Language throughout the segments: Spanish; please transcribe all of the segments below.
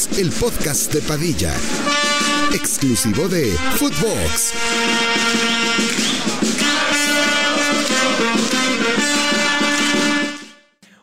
El podcast de Padilla, exclusivo de Footbox.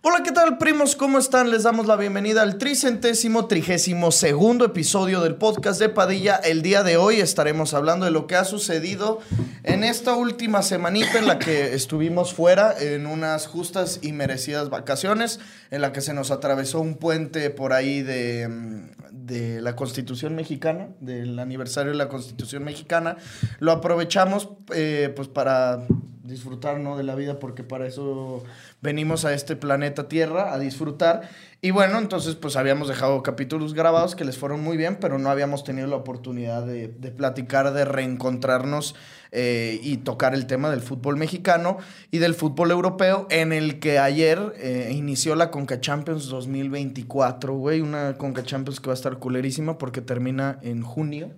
Hola, ¿qué tal, primos? ¿Cómo están? Les damos la bienvenida al tricentésimo, trigésimo segundo episodio del podcast de Padilla. El día de hoy estaremos hablando de lo que ha sucedido en esta última semanita en la que estuvimos fuera en unas justas y merecidas vacaciones, en la que se nos atravesó un puente por ahí de, mm, de la Constitución Mexicana, del aniversario de la Constitución Mexicana. Lo aprovechamos eh, pues para disfrutar ¿no? de la vida porque para eso venimos a este planeta Tierra a disfrutar. Y bueno, entonces pues habíamos dejado capítulos grabados que les fueron muy bien, pero no habíamos tenido la oportunidad de, de platicar, de reencontrarnos eh, y tocar el tema del fútbol mexicano y del fútbol europeo, en el que ayer eh, inició la Conca Champions 2024, güey, una Conca Champions que va a estar culerísima porque termina en junio.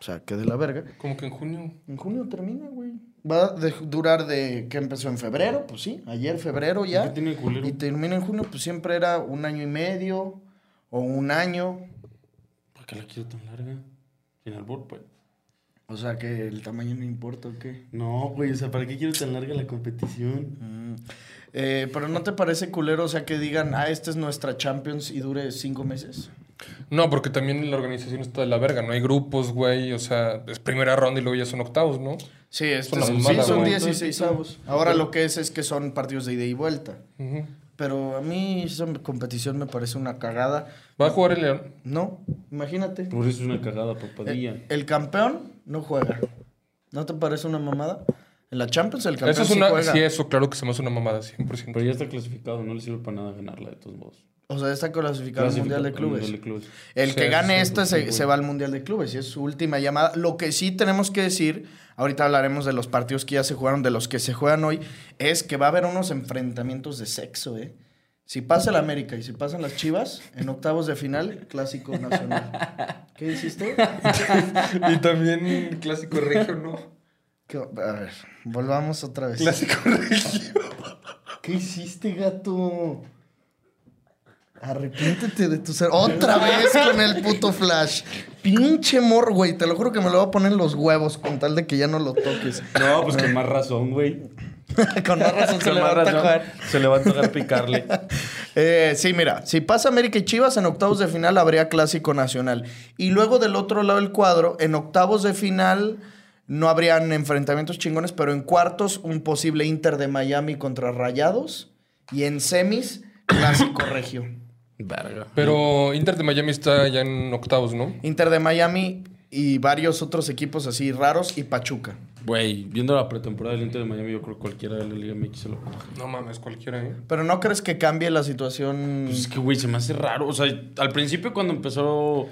O sea, que de la verga. Como que en junio. En junio termina, güey. Va a de- durar de que empezó en febrero, pues sí, ayer febrero ya. ¿Qué tiene culero? Y termina en junio, pues siempre era un año y medio o un año. ¿Para qué la quiero tan larga? Sin albur, pues. O sea que el tamaño no importa o qué. No, güey, o sea, ¿para qué quiero tan larga la competición? Mm. Eh, pero ¿no te parece culero, o sea, que digan, ah, esta es nuestra Champions y dure cinco meses? No, porque también la organización está de la verga. No hay grupos, güey. O sea, es primera ronda y luego ya son octavos, ¿no? Sí, esto una es- sí, son güey. 16 avos. Ahora lo que es es que son partidos de ida y vuelta. Pero a mí esa competición me parece una cagada. Va a jugar el León. No, imagínate. Por eso es una cagada, papadilla. El, el campeón no juega. ¿No te parece una mamada? En la Champions el campeón Eso es sí una. juega. Sí, eso, claro que se me hace una mamada, 100%. Pero ya está clasificado, no le sirve para nada ganarla, de todos modos. O sea, está clasificado al Mundial de Clubes. Mundial de Clubes. El Sí, que gane sí, se, se va al Mundial de Clubes y es su última llamada. Lo que sí tenemos que decir, ahorita hablaremos de los partidos que ya se jugaron, de los que se juegan hoy, es que va a haber unos enfrentamientos de sexo, ¿eh? Si pasa el América y si pasan las Chivas, en octavos de final, clásico nacional. ¿Qué hiciste? y también clásico regio, ¿no? ¿Qué- A ver, volvamos otra vez. Clásico regio. ¿Qué hiciste, gato? Arrepiéntete de tu ser. Otra vez con el puto flash. Pinche mor, güey. Te lo juro que me lo voy a poner en los huevos con tal de que ya no lo toques. No, pues con más razón, güey. con más razón se Con le va más a razón atacar. Se le va a tocar picarle. Eh, sí, mira, si pasa América y Chivas, en octavos de final habría clásico nacional. Y luego del otro lado del cuadro, en octavos de final no habrían enfrentamientos chingones, pero en cuartos, un posible Inter de Miami contra Rayados. Y en semis, clásico regio. Verga. Pero Inter de Miami está ya en octavos, ¿no? Inter de Miami y varios otros equipos así raros y Pachuca. Güey, viendo la pretemporada del Inter de Miami, yo creo que cualquiera de la Liga MX se lo coge. No mames, cualquiera, ¿eh? Pero ¿no crees que cambie la situación? Pues es que, güey, se me hace raro. O sea, al principio cuando empezó,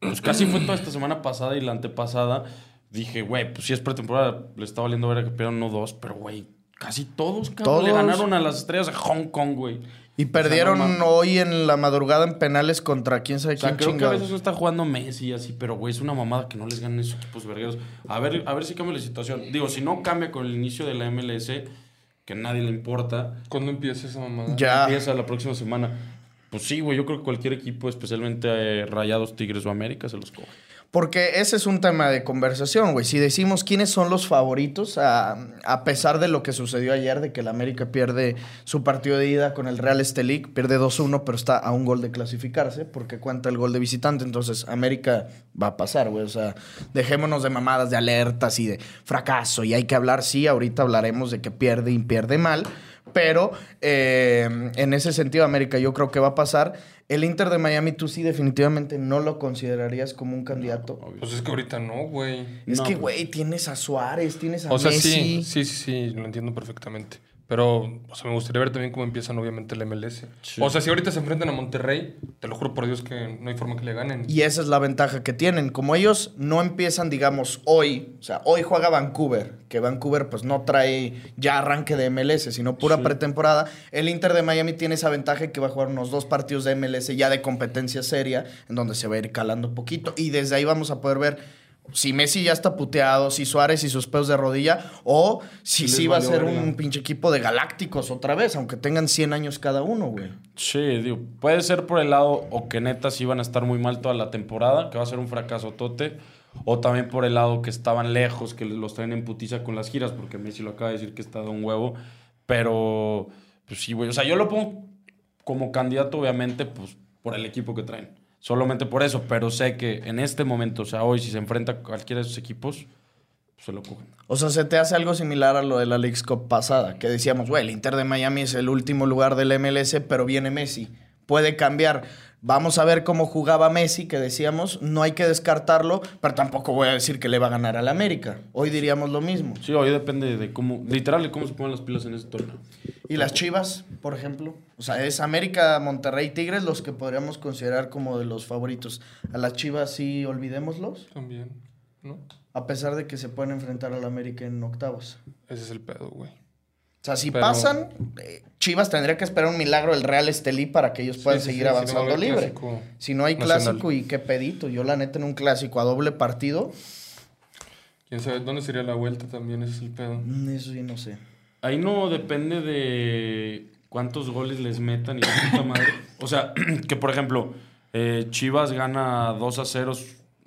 pues casi fue toda esta semana pasada y la antepasada, dije, güey, pues si es pretemporada, le está valiendo ver que pierdan uno dos, pero, güey, casi todos, cabrón. Todos. Le ganaron a las estrellas de Hong Kong, güey. y perdieron O sea, no mames. hoy en la madrugada en penales contra quién sabe O sea, quién creo que a veces no está jugando Messi y así, pero, güey, es una mamada que no les ganen esos equipos vergueros. A ver, a ver si cambia la situación. Digo, si no cambia con el inicio de la MLS, que a nadie le importa, ¿Cuándo empieza esa mamada? Ya. empieza la próxima semana. Pues sí, güey, yo creo que cualquier equipo, especialmente eh, Rayados, Tigres o América, se los coge. Porque ese es un tema de conversación, güey. Si decimos quiénes son los favoritos, a, a pesar de lo que sucedió ayer, de que el América pierde su partido de ida con el Real Estelic, pierde 2-1, pero está a un gol de clasificarse, porque cuenta el gol de visitante. Entonces, América va a pasar, güey. O sea, dejémonos de mamadas, de alertas y de fracaso. Y hay que hablar, sí, ahorita hablaremos de que pierde y pierde mal. Pero eh, en ese sentido, América, yo creo que va a pasar. El Inter de Miami, tú sí definitivamente no lo considerarías como un candidato. Obvio. Pues es que ahorita no, güey. Es No, que, pues- güey, tienes a Suárez, tienes a O sea, Messi. sí, sí, sí, sí, lo entiendo perfectamente. Pero, o sea, me gustaría ver también cómo empiezan, obviamente, el MLS. Sí. O sea, si ahorita se enfrentan a Monterrey, te lo juro por Dios que no hay forma que le ganen. Y esa es la ventaja que tienen. Como ellos no empiezan, digamos, hoy, o sea, hoy juega Vancouver, que Vancouver pues no trae ya arranque de MLS, sino pura Sí. pretemporada. El Inter de Miami tiene esa ventaja que va a jugar unos dos partidos de MLS ya de competencia seria, en donde se va a ir calando poquito. Y desde ahí vamos a poder ver si Messi ya está puteado, si Suárez y sus pedos de rodilla, o si sí va a ser verga. un pinche equipo de galácticos otra vez, aunque tengan 100 años cada uno, güey. Sí, digo, puede ser por el lado o que neta sí van a estar muy mal toda la temporada, que va a ser un fracaso tote, o también por el lado que estaban lejos, que los traen en putiza con las giras, porque Messi lo acaba de decir que está de un huevo, pero pues sí, güey, o sea, yo lo pongo como candidato obviamente pues por el equipo que traen, solamente por eso, pero sé que en este momento, o sea, hoy si se enfrenta a cualquiera de esos equipos, pues se lo cogen. O sea, se te hace algo similar a lo de la Leagues Cup pasada, que decíamos, güey, el Inter de Miami es el último lugar del MLS, pero viene Messi. Puede cambiar. Vamos a ver cómo jugaba Messi, que decíamos, no hay que descartarlo, pero tampoco voy a decir que le va a ganar al América. Hoy diríamos lo mismo. Sí, hoy depende de cómo, literal, de cómo se ponen las pilas en ese torneo. Y las Chivas, por ejemplo. O sea, es América, Monterrey, Tigres los que podríamos considerar como de los favoritos. A las Chivas sí, olvidémoslos, También, ¿no? a pesar de que se pueden enfrentar al América en octavos. Ese es el pedo, güey. O sea, si Pero- pasan, eh, Chivas tendría que esperar un milagro del Real Estelí para que ellos puedan Sí, seguir sí, si no avanzando libre. clásico Si no hay nacional. clásico y qué pedito. Yo la neta en un clásico a doble partido, ¿Quién sabe dónde sería la vuelta también? Ese es el pedo. mm, eso sí no sé. Ahí no depende de cuántos goles les metan y puta madre. O sea, que por ejemplo, eh, Chivas gana 2 a 0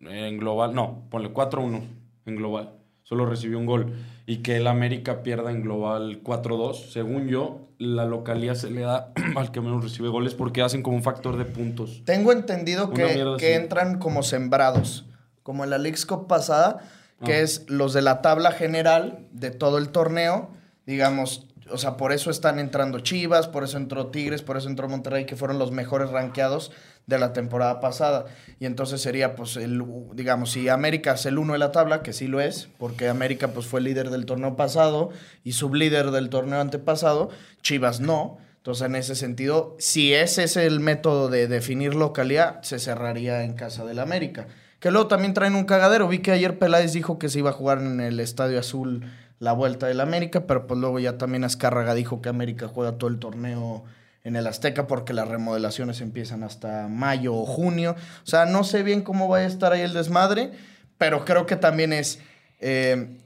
en global. No, ponle 4 a 1 en global. Solo recibió un gol. Y que el América pierda en global 4 a 2. Según yo, la localía se le da al que menos recibe goles porque hacen como un factor de puntos. Tengo entendido Una que, que entran como sembrados, como en la Leagues Cup pasada, que Ah. es los de la tabla general de todo el torneo, digamos, o sea, por eso están entrando Chivas, por eso entró Tigres, por eso entró Monterrey, que fueron los mejores rankeados de la temporada pasada. Y entonces sería, pues, el, digamos, si América es el uno de la tabla, que sí lo es, porque América, pues, fue líder del torneo pasado y sublíder del torneo antepasado, Chivas no. Entonces, en ese sentido, si ese es el método de definir localidad, se cerraría en casa del América. Que luego también traen un cagadero. Vi que ayer Peláez dijo que se iba a jugar en el Estadio Azul la vuelta del América, pero pues luego ya también Azcárraga dijo que América juega todo el torneo en el Azteca porque las remodelaciones empiezan hasta mayo o junio. O sea, no sé bien cómo va a estar ahí el desmadre, pero creo que también es, eh,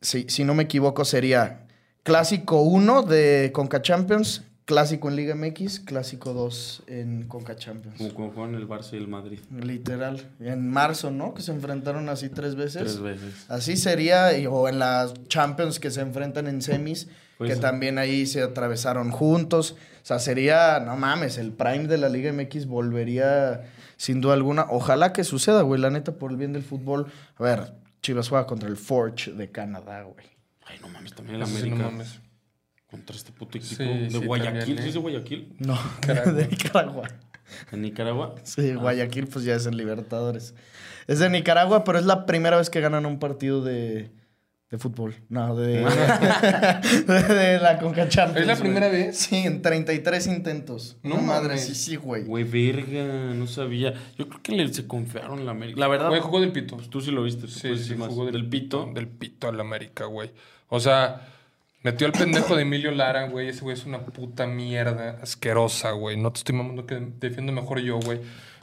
si, si no me equivoco, sería Clásico 1 de Conca Champions, Clásico en Liga MX, Clásico 2 en Conca Champions. Como juegan el Barça y el Madrid. Literal. En marzo, ¿no? Que se enfrentaron así tres veces. Tres veces. Así sería, y- o en las Champions que se enfrentan en semis, Pues que sí. también ahí se atravesaron juntos. O sea, sería, no mames, el prime de la Liga MX volvería sin duda alguna. Ojalá que suceda, güey, la neta, por el bien del fútbol. A ver, Chivas juega contra el Forge de Canadá, güey. Ay, no mames, también el Eso sí, América. no mames. Contra este puto equipo Sí, de sí, Guayaquil. también, ¿Sí ¿eh? es de Guayaquil? No, Nicaragua. de Nicaragua. ¿En Nicaragua? Sí, Guayaquil pues ya es en Libertadores. Es de Nicaragua, pero es la primera vez que ganan un partido de, de fútbol. No, de, de, de la Conca Champions. ¿Es la primera vez? Sí, en 33 intentos. No, No madre, sí, sí, güey. Güey, verga, no sabía. Yo creo que le, se confiaron en la América. La verdad, Güey, jugó del pito. pues tú sí lo viste. Sí, sí, jugó del, pito. Del pito al América, güey. O sea, metió al pendejo de Emilio Lara, güey. Ese güey es una puta mierda asquerosa, güey. No te estoy mamando que defiendo mejor yo, güey.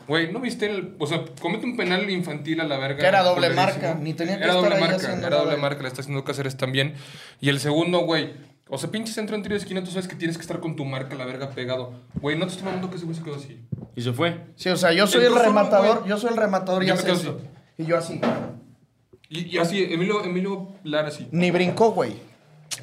Güey, ¿no viste el...? O sea, comete un penal infantil a la verga. Que era doble marca, ni tenía que Era estar doble ahí marca, haciendo era doble marca. Le está haciendo Cáceres también. Y el segundo, güey... O sea, pinche centro en tiro de esquina, tú sabes que tienes que estar con tu marca a la verga pegado. Güey, no te estoy mamando que ese güey se quedó así. Y se fue. Sí, o sea, yo soy el rematador, güey. yo soy el rematador y Yo hace así. Y yo así. Y, y así, Emilio, Emilio Lara así. Ni brincó, güey.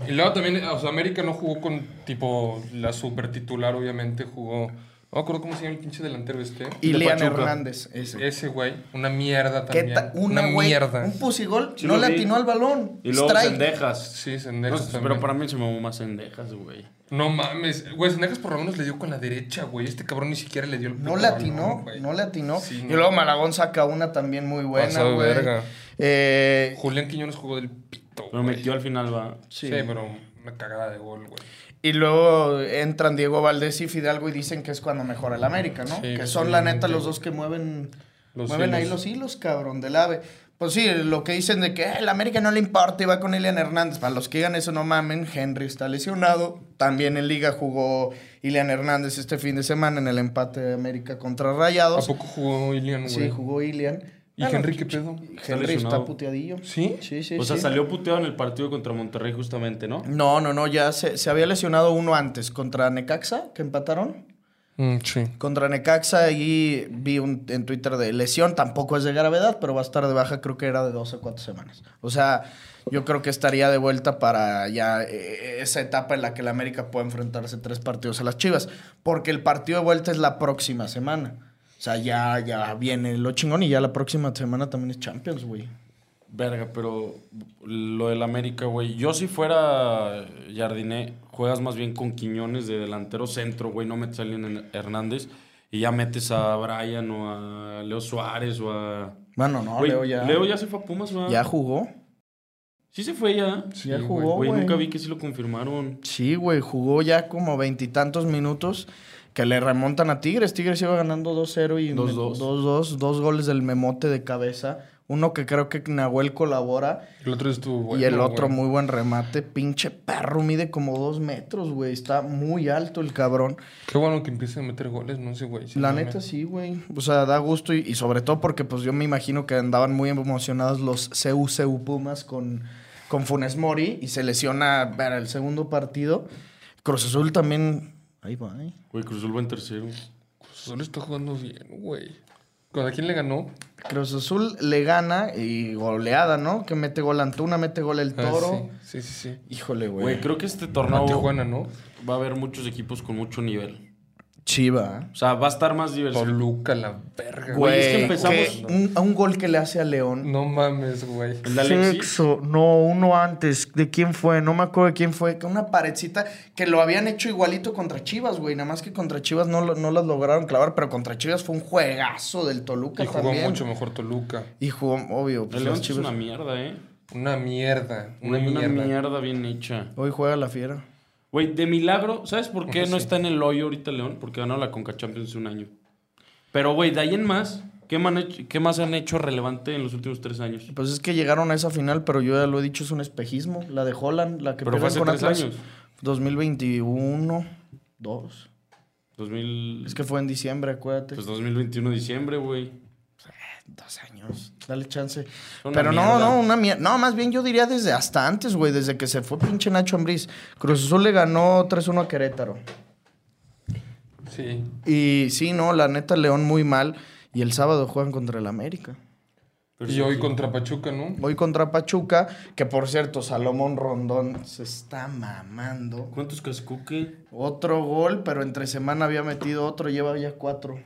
Y luego también, o sea, América no jugó con tipo la super titular, obviamente jugó. No me acuerdo cómo se llama el pinche delantero este. Ilian Pachuca. Hernández, ese. Ese güey, una mierda ¿Qué también. ta- una, güey, mierda. un pusigol, Sí no le atinó al balón. Y luego Strike. Sendejas. Sí, No, Sendejas pero para mí se me más Sendejas, güey. No mames, güey, Sendejas por lo menos le dio con la derecha, güey. Este cabrón ni siquiera le dio el No le atinó, güey. no le atinó. Sí, y no. luego Malagón saca una también muy buena, Pasado de güey. verga. Eh, Julián Quiñones jugó del pito. Pero güey. metió al final, va. Sí. sí. pero una cagada de gol, güey. Y luego entran Diego Valdés y Fidalgo y dicen que es cuando mejora el América, ¿no? Sí, que son la neta los dos que mueven, Los mueven ahí los hilos, cabrón, del ave. Pues sí, lo que dicen de que "Eh, el América no le importa y va con Ilian Hernández. Para los que digan eso, no mamen. Henry está lesionado. También en Liga jugó Ilian Hernández este fin de semana en el empate de América contra ¿A Rayados. poco jugó Ilian, güey? Sí, jugó Ilian. ¿Y Bueno, Henry qué pedo? Henry lesionado. está puteadillo. ¿Sí? Sí, sí, o sea, sí. salió puteado en el partido contra Monterrey justamente, ¿no? No, no, no, ya se, se había lesionado uno antes contra Necaxa, que empataron. Mm, sí. Contra Necaxa, ahí vi un, en Twitter de lesión, tampoco es de gravedad, pero va a estar de baja, creo que era de dos a cuatro semanas. O sea, yo creo que estaría de vuelta para ya eh, esa etapa en la que la América puede enfrentarse tres partidos a las Chivas, porque el partido de vuelta es la próxima semana. O sea, ya, ya viene lo chingón y ya la próxima semana también es Champions, güey. Verga, pero lo del América, güey. Yo si fuera Jardiné, juegas más bien con Quiñones de delantero centro, güey. No metes a alguien Hernández y ya metes a Brian o a Leo Suárez o a... Bueno, no, Leo ya. Leo ya se fue a Pumas, ¿verdad? ya jugó. Sí se fue ya. ya güey. jugó, güey. nunca vi que sí lo confirmaron. Sí, güey, jugó ya como veintitantos minutos que le remontan a Tigres. Tigres iba ganando 2-0 y 2-2. 2-2, dos goles del memote de cabeza. Uno que creo que Nahuel colabora El otro estuvo bueno. y el otro muy buen remate. Pinche perro, mide como dos metros, güey. Está muy alto el cabrón. Qué bueno que empiece a meter goles, no sé, güey. Sí, La neta sí, güey. O sea, da gusto y, y sobre todo porque pues yo me imagino que andaban muy emocionados los CU Pumas con, con Funes Mori y se lesiona para el segundo partido. Cruz Azul también... Ahí va, ¿eh? Güey, Cruz Azul va en tercero. Cruz Azul está jugando bien, güey. ¿Con a quién le ganó? Cruz Azul le gana y goleada, ¿no? Que mete gol Antuna, mete gol el Ah, Toro. sí, sí, sí. sí. Híjole, güey. Güey, creo que este A torneo Tijuana, ¿no? va a haber muchos equipos con mucho nivel. Chiva. O sea, va a estar más diversificado. Toluca, la verga. Güey, es que empezamos- que un, a un gol que le hace a León. No mames, güey. Sexo. No, uno antes. ¿De quién fue? No me acuerdo de quién fue. Que una paredcita que lo habían hecho igualito contra Chivas, güey. Nada más que contra Chivas no, no las lograron clavar, pero contra Chivas fue un juegazo del Toluca Y jugó también. mucho mejor Toluca. Y jugó, obvio, pues El León es una mierda, ¿eh? Una mierda. Una, Una, una mierda. mierda bien hecha. Hoy juega la fiera. Güey, de milagro, ¿sabes por qué no está en el hoyo ahorita León? Porque ganó la Conca Champions hace un año. Pero, güey, de ahí en más, ¿qué, hecho- ¿qué más han hecho relevante en los últimos tres años? Pues es que llegaron a esa final, pero yo ya lo he dicho, es un espejismo. La de Holland, la que Pero fue hace con tres Atlas. años. 2021, 2. 2000, Es que fue en diciembre, acuérdate. Pues 2021 diciembre, güey. Dos años. Dale chance. Una Pero no, mierda. no, una mierda. No, más bien yo diría desde hasta antes, güey. Desde que se fue pinche Nacho Ambriz. Cruz Azul le ganó 3-1 a Querétaro. Sí. Y sí, no, la neta, León muy mal. Y el sábado juegan contra el América. Pero Y hoy sí. contra Pachuca, ¿no? Hoy contra Pachuca, que por cierto, Salomón Rondón se está mamando. ¿Cuántos cascuque? Otro gol, pero entre semana había metido otro, lleva ya cuatro.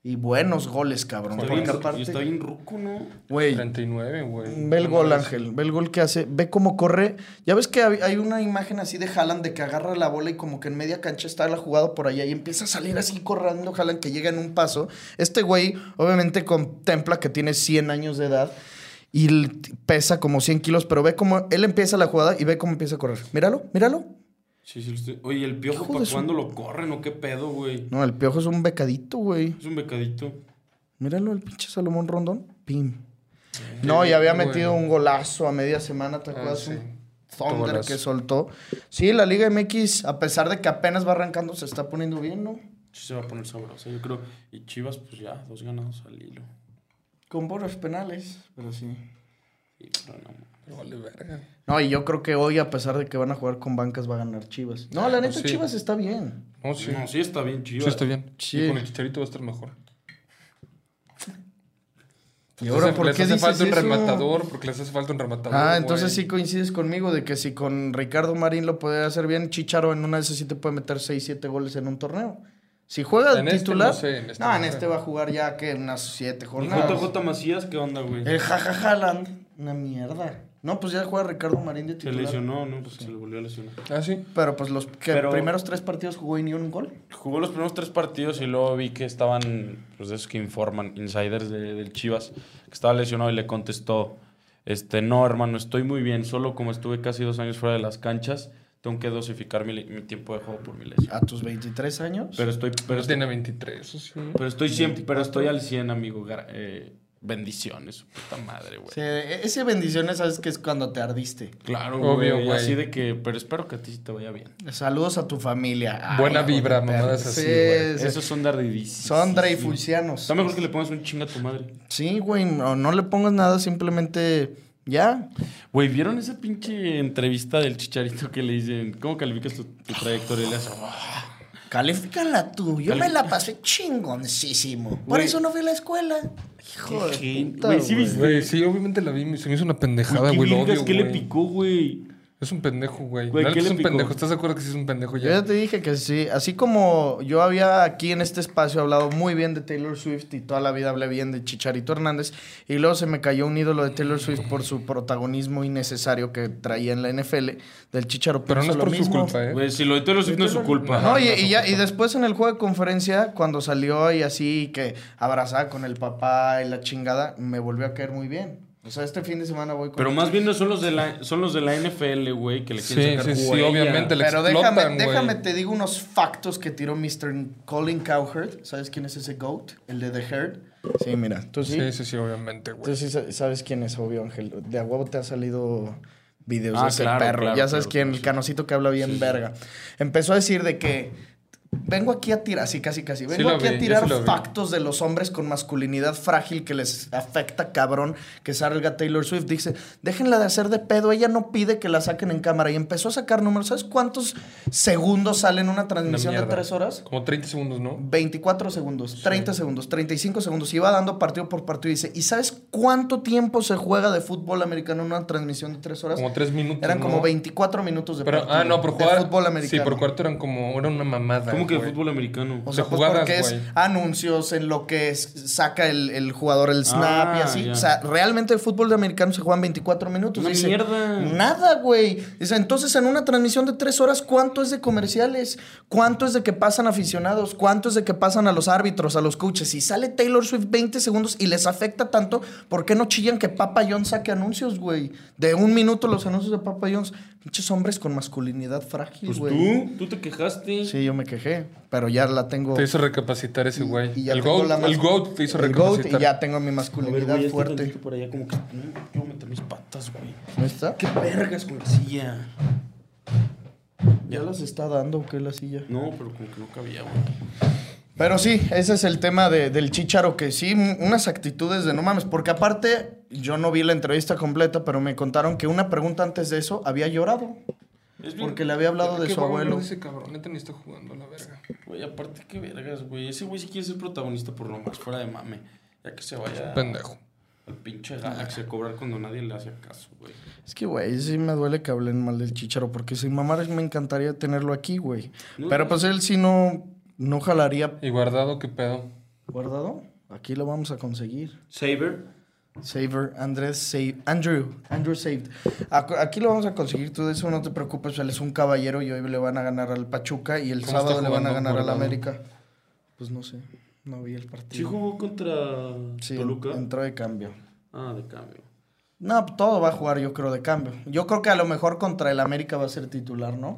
Y buenos goles, cabrón. Porque bien, aparte, y está bien ruco, ¿no? güey, 39, güey. Ve el gol. Ángel. Ve el gol que hace. Ve cómo corre. Ya ves que hay una imagen así de Haaland de que agarra la bola y como que en media cancha está la jugada por allá y empieza a salir así corriendo Haaland que llega en un paso. Este güey obviamente contempla que tiene 100 años de edad y pesa como 100 kilos, pero ve cómo él empieza la jugada y ve cómo empieza a correr. Míralo, míralo. Sí, sí. Oye, ¿el piojo para su- cuándo lo corren o qué pedo, güey? No, el piojo es un becadito, güey. Es un becadito. Míralo, el pinche Salomón Rondón. Pim. No, y había bueno. metido un golazo a media semana, ¿te Ah, acuerdas? sí. Un Thunder que soltó. Sí, la Liga MX, a pesar de que apenas va arrancando, se está poniendo bien, ¿no? Sí se va a poner sabrosa, yo creo. Y Chivas, pues ya, dos ganados al hilo. Con buenos penales, pero sí. Sí, pero no. Me Vale, verga. No, y yo creo que hoy, a pesar de que van a jugar con bancas, va a ganar Chivas. No, la neta, sí. Chivas está bien. No, sí. No, sí está bien Chivas. Sí, está bien. Sí. Y con el chicharito va a estar mejor. ¿Y Les ahora hace- por les qué hace dices falta un eso? rematador, porque les hace falta un rematador. Ah, güey. entonces sí coincides conmigo de que si con Ricardo Marín lo puede hacer bien, Chicharo en una de esas sí te puede meter 6, 7 goles en un torneo. Si juega En este titular. no sé, en este no, no en sé. este va a jugar ya que unas 7 ¿Y jornadas. JJ Macías qué onda, güey? El jaja Haaland, una mierda. No, pues ya juega Ricardo Marín de Se titular. lesionó, ¿no? Pues se le volvió a lesionar. Ah, sí. Pero pues los que Pero- primeros tres partidos jugó y ni un gol. Jugó los primeros tres partidos y luego vi que estaban, pues de esos que informan, insiders de- del Chivas, que estaba lesionado y le contestó, este, no, hermano, estoy muy bien, solo como estuve casi dos años fuera de las canchas, tengo que dosificar mi, mi tiempo de juego por mi lesión. A tus 23 años. Pero estoy, pero Pero estoy, tiene 23, eso sí. pero estoy siempre, pero estoy al 100, amigo. Eh, bendiciones, su puta madre, güey. Sí, ese bendiciones, sabes que es cuando te ardiste. Claro, Obvio, güey. güey. Así de que, pero espero que a ti sí te vaya bien. Saludos a tu familia. Ay, Buena vibra, mamadas así, Sí, güey. sí. Esos son de ardidísimos. Son Dreyfusianos. Está mejor que le pongas un chinga a tu madre. Sí, güey, no, no le pongas nada, simplemente ya. Güey, ¿vieron esa pinche entrevista del chicharito que le dicen, ¿cómo calificas tu, tu trayectoria? Y le hace, "Ah". Califícala tú. Yo Cali- me la pasé chingoncísimo. Por Güey. eso no fui a la escuela. Hijo de puta, güey, sí obviamente la vi. Se me hizo una pendejada, Güey, ¿qué güey. Lo odio, ¿Qué le picó, güey? Es un pendejo, güey. Güey, La ¿qué neta le es un picó? pendejo. ¿Estás de acuerdo que sí es un pendejo Yo ya ya? te dije que sí. Así como yo había aquí en este espacio hablado muy bien de Taylor Swift y toda la vida hablé bien de Chicharito Hernández. Y luego se me cayó un ídolo de Taylor Swift por su protagonismo innecesario que traía en la NFL del Chicharo. Pero no es por su mismo. culpa, ¿eh? Güey, si lo de Taylor Swift no es su culpa. No, y, no, y ya, y después en el juego de conferencia, cuando salió y así que abrazaba con el papá y la chingada, me volvió a caer muy bien. O sea, este fin de semana voy con... Pero más bien no son los de la, son los de la NFL, güey, que le Sí, quieren sacar sí, sí, obviamente le Pero explotan, déjame, güey. déjame te digo unos factos que tiró Mr. Colin Cowherd. ¿Sabes quién es ese GOAT? El de The Herd. Sí, mira. ¿Tú sí? Sí, sí, sí, obviamente, güey. Tú sí sa- sabes quién es, obvio, Ángel. De a huevo te ha salido videos Ah, de ese claro, perro. claro, ya sabes claro, quién, el sí. canocito que habla bien verga. Empezó a decir de que vengo aquí a tirar, así casi casi, vengo aquí vi, a tirar sí vi. factos de los hombres con masculinidad frágil que les afecta cabrón que salga Taylor Swift. Dice, déjenla de hacer de pedo, ella no pide que la saquen en cámara. Y empezó a sacar números. ¿Sabes cuántos segundos sale en una Una transmisión de tres horas? Como 30 segundos, ¿no? 24 segundos, 30 segundos, 35 segundos. Iba dando partido por partido y dice, ¿y sabes cuánto tiempo se juega de fútbol americano en una transmisión de tres horas? Como 3 minutos. Eran ¿no? como 24 minutos de Pero, partido ah, no, por de jugar. fútbol americano. Sí, por cuarto eran como. Era una mamada. ¿Cómo que de güey. fútbol americano? O sea, pues jugadas, porque es güey. anuncios en lo que es- saca el, el jugador el snap y Ah, así. ya. O sea, realmente el fútbol de americano se juegan 24 minutos. Una Dice, mierda. Nada, güey. Dice, entonces en una transmisión de tres horas, ¿cuánto es de comerciales? ¿Cuánto es de que pasan aficionados? ¿Cuánto es de que pasan a los árbitros, a los coaches? Si sale Taylor Swift 20 segundos y les afecta tanto, ¿por qué no chillan que Papa John's saque anuncios, güey? De un minuto los anuncios de Papa John's. Pinches hombres con masculinidad frágil, Pues güey. tú, tú te quejaste. Sí, yo me quejé, pero ya la tengo. Te hizo recapacitar ese güey. Y El, GOAT, la el mas- GOAT te hizo el GOAT recapacitar. y ya tengo mi ver, masculinidad güey, este fuerte. tantito por allá como que... No, quiero meter mis patas, güey. ¿No está? ¿Qué vergas con la silla? ¿Ya las está dando o qué la silla? No, pero como que no cabía, güey. Pero sí, ese es el tema de- del chicharo, que sí, unas actitudes de no mames, porque aparte, yo no vi la entrevista completa, pero me contaron que una pregunta antes de eso había llorado, Es bien... porque le había hablado de ¿Qué su abuelo. ese cabrón? Neta ni está jugando a la verga. Güey, aparte, qué vergas, güey. Ese güey sí quiere ser protagonista por lo más fuera de mame. Ya que se vaya Pendejo. al pinche Galaxy a cobrar cuando nadie le hace caso, güey. Es que, güey, sí me duele que hablen mal del chicharo, porque sin mamar me encantaría tenerlo aquí, güey. No, Pero no. pues él sí no, no jalaría ¿Y guardado qué pedo? guardado. Aquí lo vamos a conseguir. Saber. Saver, Andrés Save, Andrew, Andrew Saved. Aquí lo vamos a conseguir, tú de eso no te preocupes, él es un caballero y hoy le van a ganar al Pachuca y el ¿Cómo sábado le van a ganar al? América. Pues no sé, no vi el ¿Sí partido. jugó contra Sí, Toluca? entró de cambio. Ah, de cambio. No, todo va a jugar yo creo de cambio. Yo creo que a lo mejor contra el América va a ser titular, ¿no?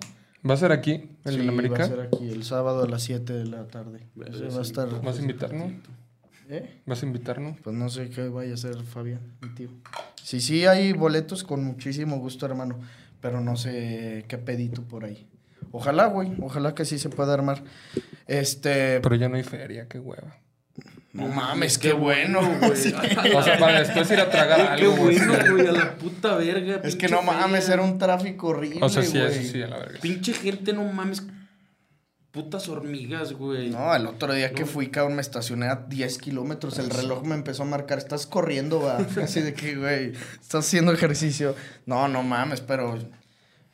¿Va a ser aquí, en Sí, el América? va a ser aquí el sábado a las 7 de la tarde. Va a sí. estar... ¿Vas a invitarnos? ¿Eh? ¿Vas a invitarnos? Pues no sé qué vaya a hacer Fabián, mi tío. Sí, sí, hay boletos con muchísimo gusto, hermano. Pero no sé qué pedito por ahí. Ojalá, güey. Ojalá que sí se pueda armar. Este. Pero ya no hay feria, qué hueva. No mames, qué bueno, güey. Sí. O sea, para después ir a tragar Qué algo. güey. bueno, güey, a la puta verga. Es que no mames, feria. era un tráfico horrible. O sea, sí, güey. eso sí, a la verga. Pinche gente, no mames. Putas hormigas, güey. No, el otro día que fui, cabrón, me estacioné a 10 kilómetros. El reloj me empezó a marcar. Estás corriendo, va. Así de que, güey, estás haciendo ejercicio. No, no mames, pero.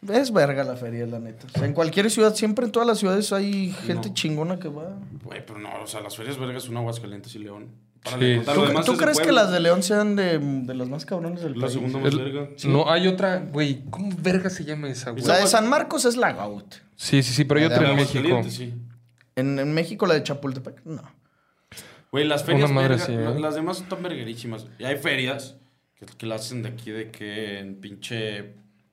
Es verga la feria, la neta. O sea, en cualquier ciudad, siempre en todas las ciudades hay gente No. chingona que va. Güey, pero no, o sea, las ferias vergas son Aguascalientes y León. Para Sí. ¿Tú, lo demás tú crees que las de León sean de, de las más cabrones del La país? segunda más. No, hay otra, güey. ¿Cómo verga se llama esa, güey? La de San Marcos es la GOAT. Sí, sí, sí, pero hay de otra en México. sí. En, en México la de Chapultepec, no. Güey, las ferias ¿eh? la- las demás están verguerísimas. Y hay ferias que, que las hacen de aquí, de que en pinche...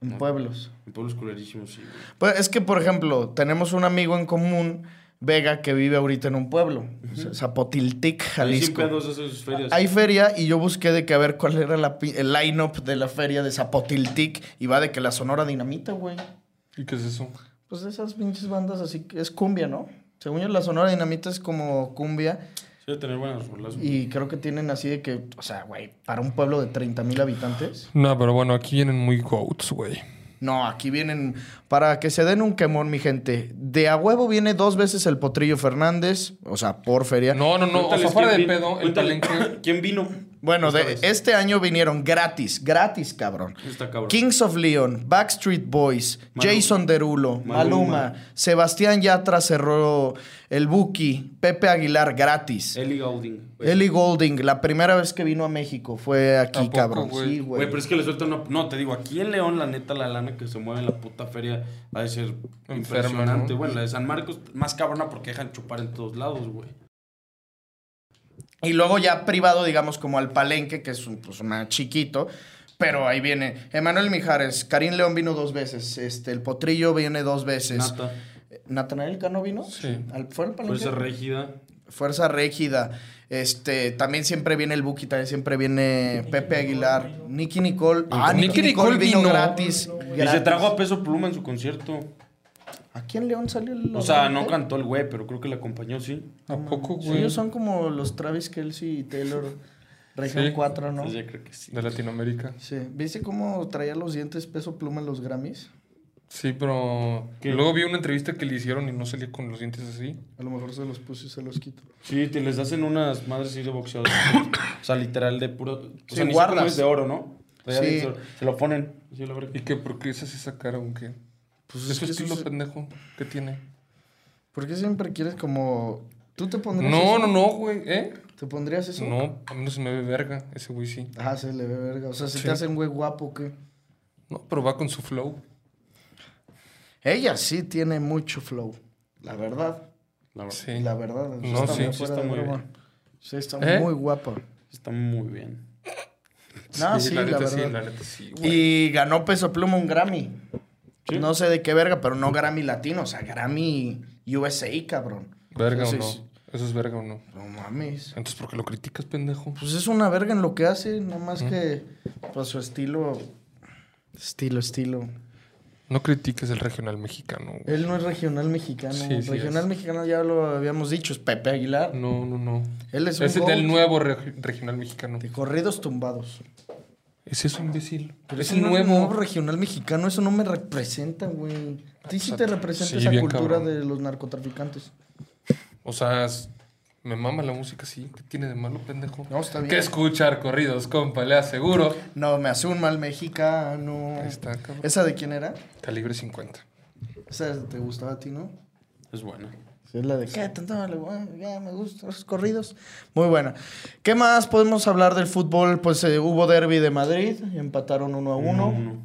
En no, pueblos. En pueblos culerísimos, sí, güey. Pues es que, por ejemplo, tenemos un amigo en común, Vega, que vive ahorita en un pueblo, o sea, Zapotiltic, Hay Jalisco. pedos esas ferias. Hay feria y yo busqué de que a ver cuál era la el line-up de la feria de Zapotiltic y va de que la Sonora Dinamita, güey. ¿Y qué es eso? Pues esas pinches bandas así, que es cumbia, ¿no? Según yo, la Sonora Dinamita es como cumbia Sí, de tener buenas rolas. y creo que tienen así de que, o sea, güey, para un pueblo de 30 mil habitantes. No, pero bueno, aquí vienen muy goats, güey. No, aquí vienen para que se den un quemón, mi gente. De a huevo viene dos veces el Potrillo Fernández, o sea, por feria. No, no, no. O sea, fuera de pedo, el palenque. ¿Quién vino? Bueno, Esta de, vez. este año vinieron gratis, gratis, cabrón. Está cabrón. Kings of Leon, Backstreet Boys, Maluma. Jason Derulo, Maluma, Maluma. Sebastián Yatra cerró el Buki, Pepe Aguilar gratis. Ellie Goulding. Ellie Golding, la primera vez que vino a México fue aquí, ¿A poco, cabrón. Sí, Güey, güey. pero es que le suelta una... No, te digo, aquí en León, la neta, la lana que se mueve en la puta feria ha de ser Enferma, impresionante. ¿no? Bueno, la de San Marcos, más cabrona porque dejan chupar en todos lados, güey. Y luego ya privado, digamos, como al Palenque, que es un, pues, más chiquito. Pero ahí viene Emanuel Mijares, Karim León vino dos veces, este, el Potrillo viene dos veces. Nata, ¿Natanael Cano vino? Sí. Al, ¿Fue al Palenque? fuerza rígida. Fuerza Régida. Este, también siempre viene el Buki, también siempre viene Pepe Aguilar. Nicky Nicole. Ah, Nicky Nicole Nicole vino, vino. gratis. Y se gratis. trajo a Peso Pluma en su concierto. ¿Aquí en León salió el O sea, no cantó el güey, pero creo que le acompañó, sí. ¿A poco, Sí, güey? ellos son como los Travis Kelsey y Taylor Región Sí. 4, ¿no? Entonces, yo creo que sí. De Latinoamérica. Sí. ¿Viste cómo traía los dientes peso pluma en los Grammys? Sí, pero. ¿Qué? Luego vi una entrevista que le hicieron y no salía con los dientes así. A lo mejor se los puse y se los quito. Sí, te les hacen unas madres así de boxeador. o sea, literal de puro... O Sí, sea, ni guardas. de oro, ¿no? O sea, Sí. Se, se lo ponen. Sí, la. ¿Y qué? ¿Por qué es así esa cara qué? Pues ¿Es su que estilo pendejo que tiene? ¿Por qué siempre quieres como... ¿Tú te pondrías No, eso? no, no, güey. ¿Eh? ¿Te pondrías eso? No, a mí no se me ve verga. Ese güey sí. Ah, se le ve verga. O sea, si Sí. te hacen güey guapo, ¿qué? No, pero va con su flow. Ella sí tiene mucho flow. La verdad. La verdad. Sí. La verdad. No, sí, sí está muy broma. bien. Sí, está ¿Eh? muy guapa. Está muy bien. No, sí, la, neta verdad. sí, la neta sí, güey. Y ganó Peso Pluma un Grammy. Sí. No sé de qué verga, pero no Grammy latino, o sea, Grammy USA, cabrón. ¿Verga o no? ¿Eso es verga o no? No mames. Entonces, ¿por qué lo criticas, pendejo? Pues es una verga en lo que hace, no más que pues su estilo. Estilo, estilo. No critiques el regional mexicano, güey. Él no es regional mexicano. Sí, sí regional es. mexicano ya lo habíamos dicho, es Pepe Aguilar. No, no, no. Él es un es del nuevo reg- regional mexicano. de corridos tumbados. Es eso, imbécil. Pero es el no nuevo. regional mexicano, eso no me representa, güey. A ti sí te representa sí, esa bien cultura cabrón. de los narcotraficantes. O sea, es- me mama la música, sí. ¿Qué tiene de malo, pendejo? No, está bien. Que escuchar corridos, compa, le aseguro. No, me hace un mal mexicano. Ahí está, cabrón. ¿Esa de quién era? Calibre 50. Esa te gustaba a ti, ¿no? Es buena. Es la de ¿qué? Tanto le voy- ya me gustan los corridos. Muy buena. ¿Qué más podemos hablar del fútbol? Pues eh, hubo derby de Madrid, empataron uno a uno.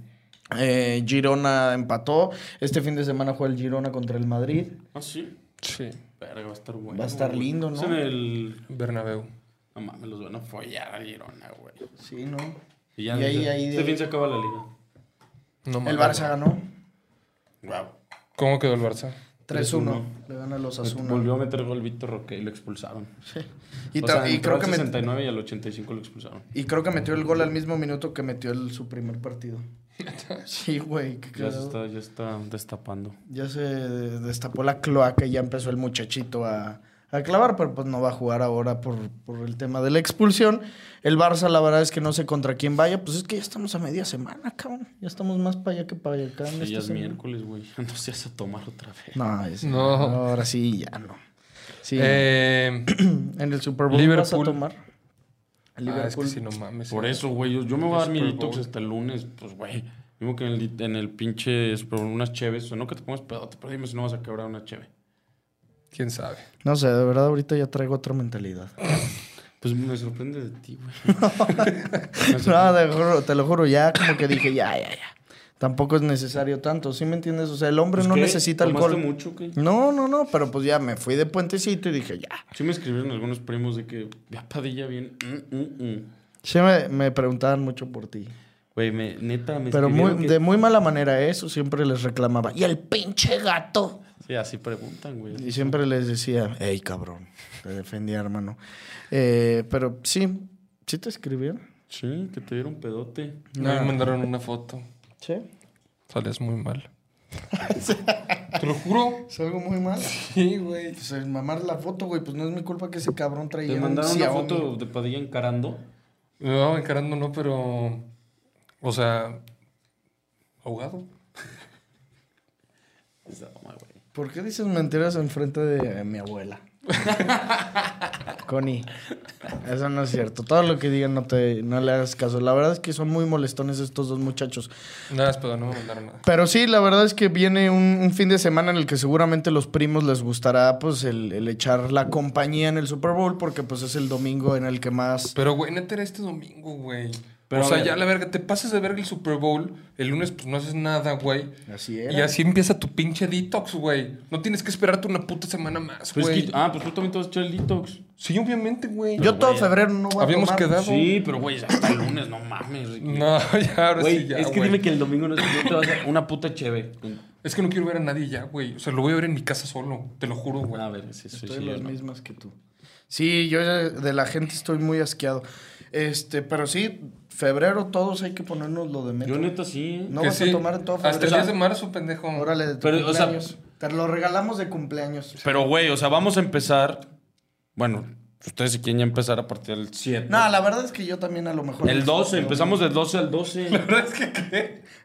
Eh, Girona empató. Este fin de semana juega el Girona contra el Madrid. Ah, sí. Sí. Verga, va a estar bueno. Va a estar lindo, ¿no? Es en el... Bernabéu. No mames, los van a follar a Girona, güey. Sí, ¿no? Y ya Y ahí- este, ahí este fin se acaba la liga. No El. Barça ganó Wow. ¿Cómo quedó el Barça? 3-1. Le gana a los Asuna. Volvió a meter gol Víctor Roque y lo expulsaron. Y, o sea, y creo que al met- 69 y al 85 lo expulsaron. y creo que metió el gol al mismo minuto que metió el, su primer partido. Sí, güey. Ya se está, ya está destapando. Ya se destapó la cloaca y ya empezó el muchachito a, a clavar, pero pues no va a jugar ahora por, por el tema de la expulsión. El Barça, la verdad es que no sé contra quién vaya, pues es que ya estamos a media semana, cabrón. Ya estamos más para allá que para acá. esta ya es semana. miércoles, güey. No seas a tomar otra vez. No, es- No. ahora sí, ya no. Sí, Eh, en el Super Bowl vas a Liverpool. tomar. El ah, es que Liverpool. si no mames. Por sí. eso, güey. Yo, yo me voy a dar mi detox hasta el lunes. Pues, güey. Mismo que en el, en el pinche Super Bowl, unas cheves. O no que te pongas pedote, pero dime si no vas a quebrar una cheve. ¿Quién sabe? No sé, de verdad ahorita ya traigo otra mentalidad. Pues me sorprende de ti, güey. No, te, juro- te lo juro, ya como que dije, ya, ya, ya. Tampoco es necesario tanto, ¿sí me entiendes? O sea, el hombre Pues, no ¿qué? necesita ¿Tomaste alcohol. mucho, qué? No, no, no, pero pues ya me fui de puentecito y dije, ya. Sí me escribieron algunos primos de que ya Padilla bien. mm, mm, mm". Sí me, me preguntaban mucho por ti. Güey, me, neta, me Pero muy, que- de muy mala manera eso, siempre les reclamaba. Y el pinche gato. Sí, así preguntan, güey. Y siempre les decía, hey, cabrón. Te defendía, hermano. Eh, pero sí, ¿sí te escribieron? Sí, que te dieron pedote. No, me mandaron una foto. Sí. Salías muy mal. Te lo juro. ¿Es algo muy mal? Sí, güey. Pues el mamar la foto, güey, pues no es mi culpa que ese cabrón traía Te un mandaron una Xiaomi. foto de Padilla encarando. No, encarando no, pero. O sea. Ahogado. Esa mamá, güey. ¿Por qué dices mentiras enfrente de mi abuela? Connie, eso no es cierto. Todo lo que digan no te no le hagas caso. La verdad es que son muy molestones estos dos muchachos. Nada, pero no me mandaron nada. Pero sí, la verdad es que viene un, un fin de semana en el que seguramente los primos les gustará pues el, el echar la compañía en el Super Bowl porque pues es el domingo en el que más... Pero, güey, neta era este domingo, güey. Pero, o sea, ver. ya la verga, te pasas de verga el Super Bowl, el lunes pues no haces nada, güey. Así era. Y así empieza tu pinche detox, güey. No tienes que esperarte una puta semana más, Pues es güey. que- ah, pues tú también te vas a echar el detox. Sí, obviamente, güey. Yo todo güey, febrero no voy a Habíamos tomar. quedado. Sí, pero güey, hasta el lunes, no mames. Ricky. No, ya, ahora Güey, sí, ya, es que güey. dime que el domingo no es que yo te vas a hacer una puta cheve. Es que no quiero ver a nadie ya, güey. O sea, lo voy a ver en mi casa solo. Te lo juro, güey. A ver, sí, sí, Estoy sí, las ¿no? mismas que tú. Sí, yo ya de la gente estoy muy asqueado. Este, pero sí, febrero todos hay que ponernos lo de metro. Yo neta sí. ¿eh? No Que vas sí. a tomar en todo Hasta el febrero. 10 de marzo, pendejo. Órale, de tu Pero, o sea- cumpleaños. Te lo regalamos de cumpleaños. Pero, güey, o sea, vamos a empezar. Bueno, ustedes si quieren ya empezar a partir del 7. No, la verdad es que yo también a lo mejor. El 12, empezamos del 12 al 12.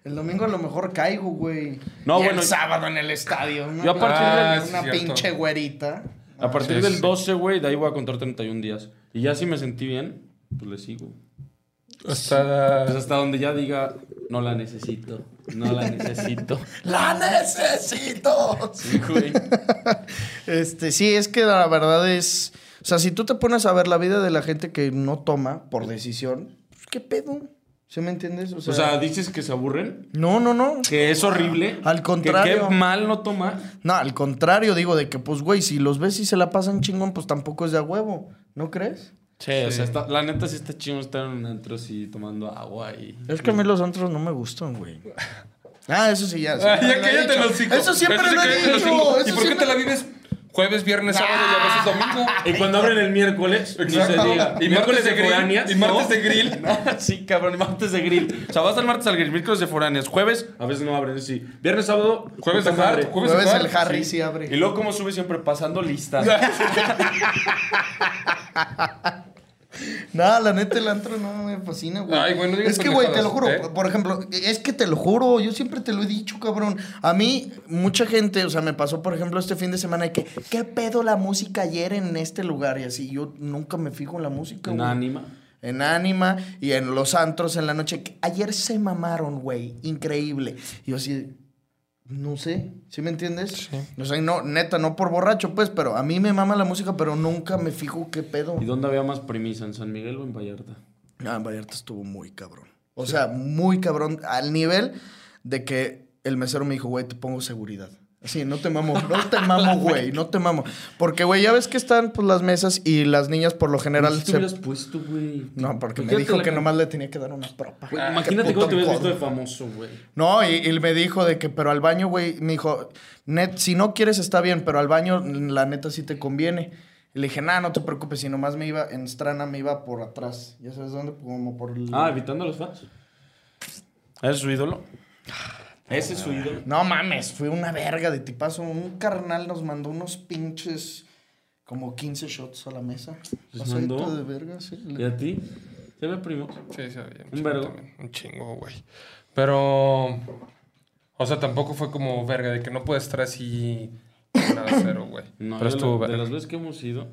El domingo a lo mejor caigo, güey. No, Y bueno. El sábado en el estadio. Una, Yo a partir una Ah, sí, cierto. pinche güerita. A partir Sí, del sí. 12, güey, de ahí voy a contar 31 días. Y ya si me sentí bien, pues le sigo. Hasta... Pues hasta donde ya diga, no la necesito. No la necesito. ¡La necesito! Sí, güey. Este, sí, es que la verdad es. O sea, si tú te pones a ver la vida de la gente que no toma por decisión, pues, ¿qué pedo? ¿Sí me entiendes? O sea, O sea, dices que se aburren. no, no, no. Que es horrible. Al que contrario. qué mal no tomar. No, al contrario, digo de que, pues, güey, si los ves y se la pasan chingón, pues tampoco es de a huevo. ¿No crees? Sí, o sea, está- la neta sí está chido estar en un antro así tomando agua y... Es que a mí los antros no me gustan, güey. Ah, eso sí, ya. Ah, siempre ya cállate los cinco. Eso siempre lo he dicho. ¿Y por qué te la vives jueves, viernes, sábado y a veces domingo? Y cuando abren el miércoles, ni se diga. Y miércoles de de foráneas. y martes de grill. sí, cabrón, y martes de grill. O sea, vas al martes al grill, miércoles de foráneas, jueves, a veces no abren, sí. Viernes, sábado, Jueves de hard, jueves Jueves de el. Harry sí, abre. Y luego, como sube siempre pasando listas. No, la neta, el antro no me fascina, güey. Ay, güey, no digas Es que, güey, te lo juro. ¿eh? Por ejemplo, es que te lo juro. Yo siempre te lo he dicho, cabrón. A mí, mucha gente, o sea, me pasó, por ejemplo, este fin de semana de que, ¿qué pedo la música ayer en este lugar? Y así, yo nunca me fijo en la música, En güey. ánima. En Anima y en los antros en la noche. que Ayer se mamaron, güey. Increíble. Y yo así, no sé, ¿sí me entiendes? Sí. O sea, no, neta, no por borracho, pues, pero a mí me mama la música, pero nunca me fijo qué pedo. ¿Y dónde había más premisa? ¿En San Miguel o en Vallarta? Ah, Vallarta estuvo muy cabrón. O sea, muy cabrón. Al nivel de que el mesero me dijo, güey, te pongo seguridad. Así, no te mamo, no te mamo, güey, no te mamo. Porque, güey, ya ves que están pues, las mesas y las niñas por lo general ¿Qué te se... hubieras puesto, güey? No, porque me Fíjate dijo la que nomás le tenía que dar una propa. Ah, imagínate cómo te hubieras visto de famoso, güey. No, y, y me dijo de que, pero al baño, güey, me dijo, net, si no quieres está bien, pero al baño, la neta, sí te conviene. Y le dije, nah, no te preocupes, si nomás me iba, en Strana me iba por atrás. ¿Ya sabes dónde? Como por el... Ah, evitando a los fans. ¿Ese es su ídolo? Ese es su ídolo. No mames, fue una verga de tipazo. Un carnal nos mandó unos pinches como 15 shots a la mesa. ¿Les Pasadito mandó? de verga, sí. ¿Y a ti? ¿Se ve, primo? Sí, sí, había Un chingo vergo. también, Un chingo, güey. Pero... O sea, tampoco fue como verga de que no puedes estar así... Nada cero, güey. No, Pero estuvo de verga. las veces que hemos ido.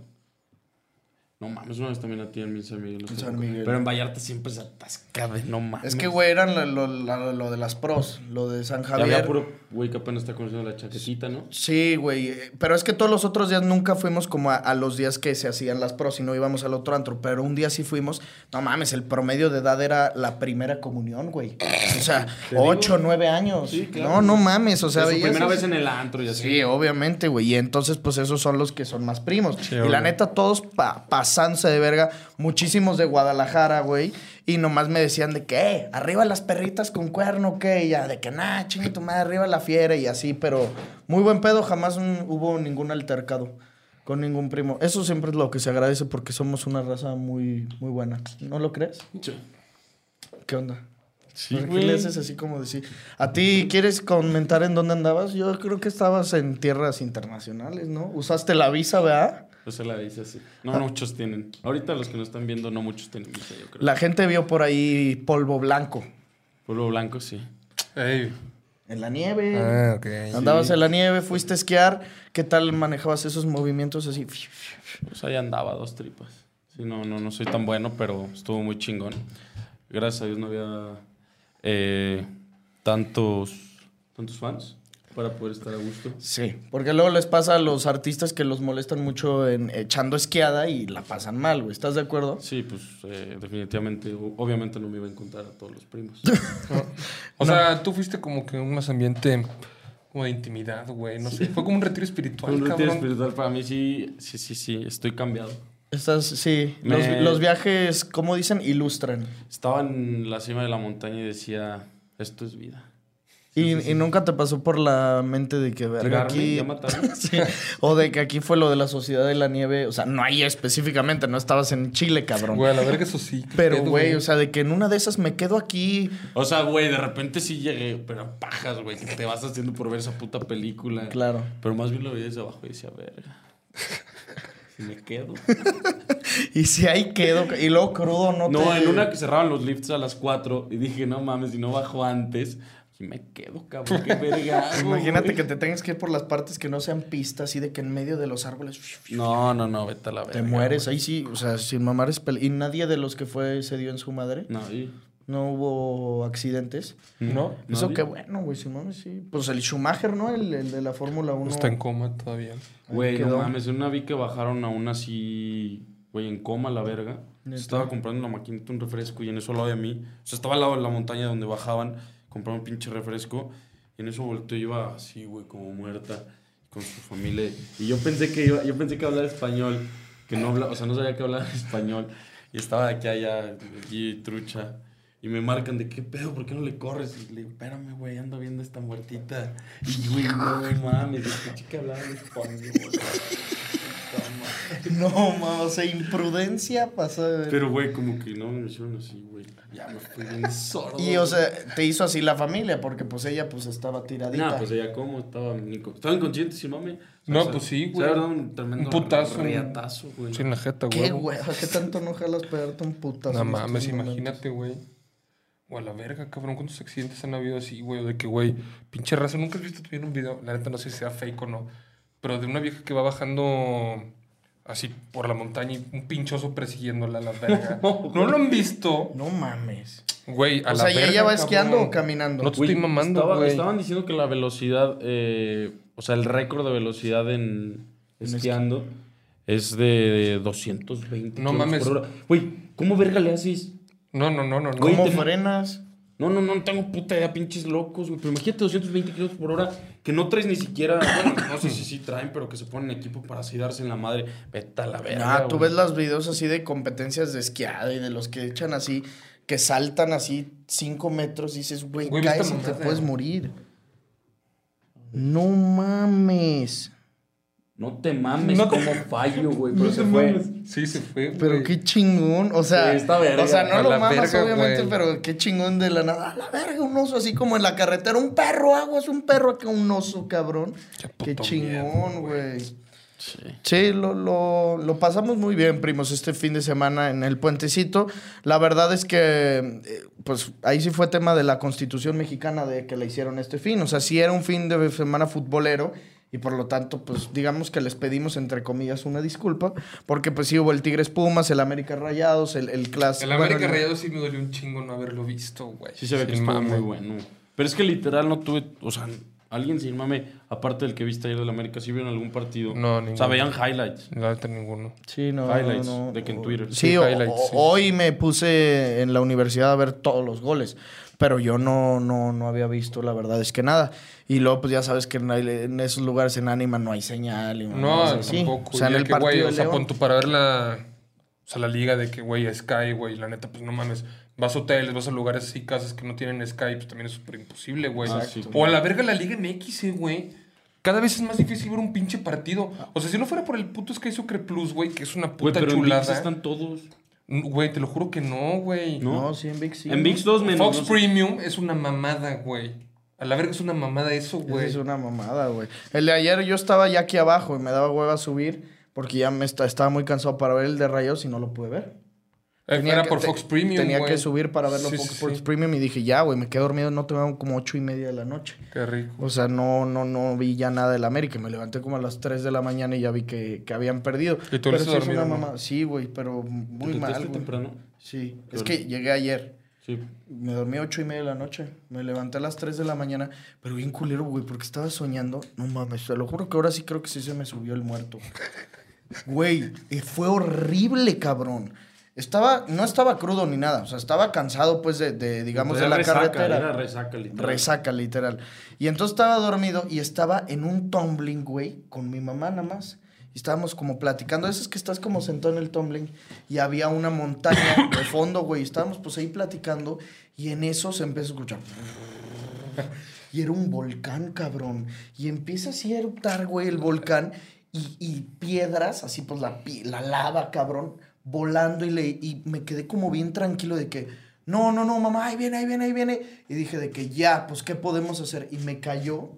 No mames, una vez también a ti en San Miguel. En San. Miguel. Pero en Vallarta siempre se atasca de no mames. Es que, güey, eran lo, lo- lo- lo de las pros, lo de San Y Javier. había puro güey que apenas está conociendo la chaquetita, ¿no? Sí, güey. eh, Pero es que todos los otros días nunca fuimos como a, a los días que se hacían las pros y no íbamos al otro antro. Pero un día sí fuimos. No mames, el promedio de edad era la primera comunión, güey. O sea, ocho, nueve años. Sí, claro. No, no mames. O sea, su primera vez en el antro y así. Sí, obviamente, güey. Y entonces, pues esos son los que son más primos. Sí, y la neta, todos pa- pasándose de verga. Muchísimos de Guadalajara, güey. Y nomás me decían de que, eh, arriba las perritas con cuerno, ¿qué? Y ya, de que, nah, chingue tu madre, arriba la fiera y así, pero muy buen pedo, jamás un- hubo ningún altercado con ningún primo. Eso siempre es lo que se agradece porque somos una raza muy, muy buena. ¿No lo crees? ¿Qué onda? Sí, ¿Por qué güey. le haces así como decir? ¿A ti quieres comentar en dónde andabas? Yo creo que estabas en tierras internacionales, ¿no? Usaste la visa, ¿verdad? Pues se la dice así. No, no muchos tienen. Ahorita los que no están viendo, no muchos tienen visa, yo creo. La gente vio por ahí polvo blanco Pueblo blanco, sí. Ey. en la nieve. Ah, ok. Andabas en la nieve, fuiste a esquiar. ¿Qué tal manejabas esos movimientos así? Pues ahí andaba, dos tripas. Sí, no, no, no soy tan bueno, pero estuvo muy chingón. Gracias a Dios no había eh, tantos, tantos fans para poder estar a gusto. Sí, porque luego les pasa a los artistas que los molestan mucho en echando esquiada y la pasan mal, güey. ¿Estás de acuerdo? Sí, pues eh, definitivamente, obviamente no me iba a encontrar a todos los primos. O sea, tú fuiste como que un más ambiente como de intimidad, güey. No sé. Fue como un retiro espiritual, Un retiro espiritual para mí sí, sí, sí, sí, estoy cambiado. Estás, sí. Me- Los, los viajes, como dicen, ilustran. Estaba en la cima de la montaña y decía, esto es vida. Y, y nunca te pasó por la mente de que, verga, aquí... Sí, O de que aquí fue lo de la sociedad de la nieve. O sea, no ahí específicamente, no estabas en Chile, cabrón. Güey, a la verga eso sí. Pero, pedo, güey, o sea, de que en una de esas me quedo aquí. O sea, güey, de repente sí llegué, pero pajas, güey, que te vas haciendo por ver esa puta película. Claclaro. Pero más bien lo veía desde abajo y decía, verga. Si me quedo. Y si ahí quedo. Y luego crudo, no No, te- en una que cerraban los lifts a las 4 y dije, no mames, si no bajo antes, y me quedo, cabrón, qué verga. Imagínate güey? que te tengas que ir por las partes que no sean pistas y de que en medio de los árboles No, no, no, vete a la verga. te mueres. güey. Ahí sí, o sea, sin mamar es pel- ¿Y nadie de los que fue se dio en su madre? No, y... No hubo accidentes. ¿No? Eso qué bueno, güey, sin mames, sí. Pues el Schumacher, ¿no? El, el de la Fórmula 1. Está en coma todavía. Güey, no mames, en una vi que bajaron a una así, güey, en coma la verga. Estaba comprando una maquinita, un refresco, y en eso al lado de mí, o sea, estaba al lado de la montaña donde bajaban, compraron un pinche refresco, y en eso volteó y iba así, güey, como muerta, con su familia. Y yo pensé que iba, yo pensé que hablaba español, que no habla, o sea, no sabía que hablaba español, y estaba aquí allá, aquí trucha. Y me marcan de qué pedo, ¿por qué no le corres? Y le digo, espérame, güey, ando viendo esta muertita. Y güey, no mames, escuché que hablaba en español. No, mames, o sea, imprudencia pasó. de ver. Pero, güey, como que no me hicieron así, güey. Ya me fui bien sordo. Y, o sea, te hizo así la familia, porque pues ella pues estaba tiradita. Nah, pues ella cómo estaba, Nico. Estaba inconsciente, sí, mami. No, pues sí, güey. Se ha dado un tremendo Un putazo riatazo, güey. Sí, en la jeta, güey. ¿Qué, güey? ¿Qué tanto no jalas pegarte un putazo? No mames, imagínate, güey. O a la verga, cabrón. ¿Cuántos accidentes han habido así, güey? O de que, güey, pinche raza. Nunca has visto también un video, la neta no sé si sea fake o no. Pero de una vieja que va bajando así por la montaña y un pinchoso persiguiéndola a la verga. ¿No lo han visto? No mames. Güey, a O la sea, ¿y verga, ella va cabrón. esquiando o caminando? No te Güey, estoy mamando, estaba- güey. Estaban diciendo que la velocidad, eh, o sea, el récord de velocidad en esquiando es de 220 No mames. por hora. Güey, ¿cómo verga le haces? No, no, no, no. ¿Cómo te- frenas? No, no, no, no tengo puta idea, pinches locos, güey. Pero imagínate 220 kilómetros por hora que no traes ni siquiera. Bueno, no sé si sí traen, pero que se ponen equipo para así darse en la madre. Vete a la verga. Ah, tú güey. ves los videos así de competencias de esquiada y de los que echan así, que saltan así 5 metros y dices, güey, Güey, caes y te puedes morir. No mames. No te mames No te- como fallo, güey. Pero No se fue. mames. Sí, se fue, Pero qué chingón. O sea, Sí, está verga. o sea, no A lo mamas, verga, obviamente, güey. pero qué chingón de la nada. A la verga, un oso así como en la carretera. Un perro, aguas, un perro acá, un oso, cabrón. Qué Qué, chingón, miedo, güey. Sí. Sí, lo, lo, lo pasamos muy bien, primos, este fin de semana en el puentecito. La verdad es que, eh, pues ahí sí fue tema de la constitución mexicana de que la hicieron este fin. O sea, sí era un fin de semana futbolero y por lo tanto, pues digamos que les pedimos, entre comillas, una disculpa, porque pues sí hubo el Tigres Pumas, el América Rayados, el, el clásico. El América bueno, el- Rayado sí me dolió un chingo no haberlo visto, güey. Sí se ve que estuvo muy bueno. Pero es que literal no tuve, o sea, alguien sin mame, aparte del que viste ayer del América, ¿sí vieron algún partido? No, O ninguno. sea, veían highlights. Neta ninguno. Sí, no, Highlights no, no. de que en Twitter. Sí, Sí, o- highlights, o- sí. hoy me puse en la universidad a ver todos los goles, pero yo no, no, no había visto, la verdad es que nada. Y luego, pues ya sabes que en, en esos lugares en Anima no hay señal. Y No, así. tampoco. O sea, en el que, partido güey, o sea, pon tú para ver la... O sea, la liga de que, güey, Sky, güey, la neta, pues no mames. Vas a hoteles, vas a lugares así, casas que no tienen Sky, pues también es súper imposible, güey. Ah, sí. o a la verga la Liga MX, eh, güey. Cada vez es más difícil ver un pinche partido. O sea, si no fuera por el puto Sky Soccer Plus, güey, que es una puta pero en VIX chulada. están todos. Güey, te lo juro que no, güey. ¿No? No, sí, en VIX sí. En VIX 2 menos. Fox no sé. Premium es una mamada, güey. A la verga es una mamada eso, güey. Es una mamada, güey. El de ayer yo estaba ya aquí abajo y me daba hueva subir porque ya me esta- estaba muy cansado para ver el de Rayos y no lo pude ver. Eh, Tenía Era que- por te- Fox Premium, Tenía que subir para verlo Sí, Fox sí, Sports sí. Premium y dije, ya, güey, me quedé dormido, no tengo como ocho y media de la noche. Qué rico. O sea, no, no, no vi ya nada del América. Me levanté como a las 3 de la mañana y ya vi que, que habían perdido. ¿Y tú pero es una no? mamá. Sí, güey, pero ¿Te muy levantaste mal. temprano? Sí, es que llegué ayer. Sí. Me dormí a ocho y media de la noche. Me levanté a las 3 de la mañana. Pero bien culero, güey, porque estaba soñando. No mames, te lo juro que ahora sí creo que sí se me subió el muerto. Güey, fue horrible, cabrón. Estaba, no estaba crudo ni nada. O sea, estaba cansado, pues, de, de, digamos, de la resaca, carretera. Era resaca, literal. Resaca, literal. Y entonces estaba dormido y estaba en un tumbling, güey, con mi mamá nada más. Y estábamos como platicando. Eso es que estás como sentado en el tumbling y había una montaña de fondo, güey. Estábamos pues ahí platicando y en eso se empezó a escuchar. Y era un volcán, cabrón. Y empieza así a eruptar, güey, el volcán. Y, y piedras, así pues la, la lava, cabrón, volando. Y, le, y me quedé como bien tranquilo de que, no, no, no, mamá, ahí viene, ahí viene, ahí viene. Y dije de que ya, pues, ¿qué podemos hacer? Y me cayó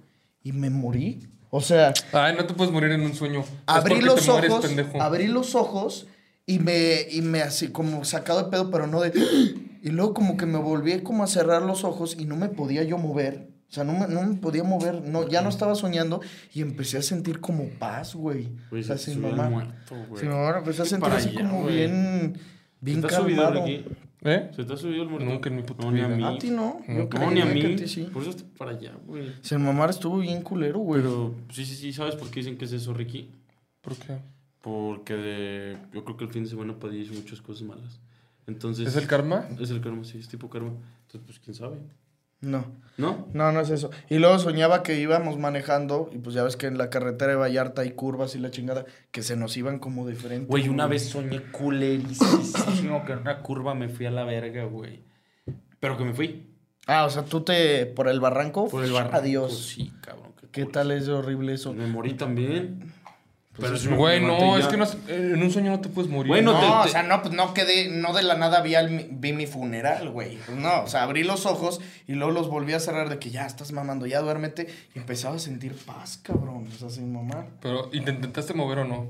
y me morí. O sea, Ay, no te puedes morir en un sueño. Abrí los mueres, ojos, pendejo. abrí los ojos y me, y me así como sacado de pedo, pero no de... Y luego como que me volví como a cerrar los ojos y no me podía yo mover. O sea, no me, no me podía mover, no, ya no estaba soñando y empecé a sentir como paz, güey. O sea, sin mamá. muerto, güey. Sin mamá, empecé a sentir así allá, como güey. bien, bien ¿Se te subido, calmado. Ricky? ¿Eh? ¿Se te ha subido el muerto? Nunca en mi puta no, ni a vida. mí. A ti no, yo No, No, ni a mí. a ti sí. Por eso estoy para allá, güey. Sin mamá estuvo bien culero, güey. Pero sí, sí, sí. ¿Sabes por qué dicen que es eso, Ricky? ¿Por qué? Porque de- yo creo que el fin de semana Padilla hizo muchas cosas malas. Entonces... ¿Es el karma? Es el karma, sí. Es tipo karma. Entonces, pues, ¿quién sabe? No. ¿No? No, no es eso. Y luego soñaba que íbamos manejando, y pues ya ves que en la carretera de Vallarta hay curvas y la chingada, que se nos iban como de frente. Güey, una vez soñé culerísimo que en una curva me fui a la verga, güey. Pero que me fui. Ah, o sea, tú te. por el barranco. Por el barranco. Adiós. Sí, cabrón. ¿Qué tal es horrible eso? Me morí también. Pero sí me Güey, no, es que no, es- en un sueño no te puedes morir. Bueno, No, te- o sea, no, pues no quedé, no de la nada vi, al- vi mi funeral, güey. Pues no, o sea, abrí los ojos y luego los volví a cerrar de que ya estás mamando, ya duérmete. Y empezaba a sentir paz, cabrón, o sea, sin mamar. Pero, ¿y te intentaste mover o no?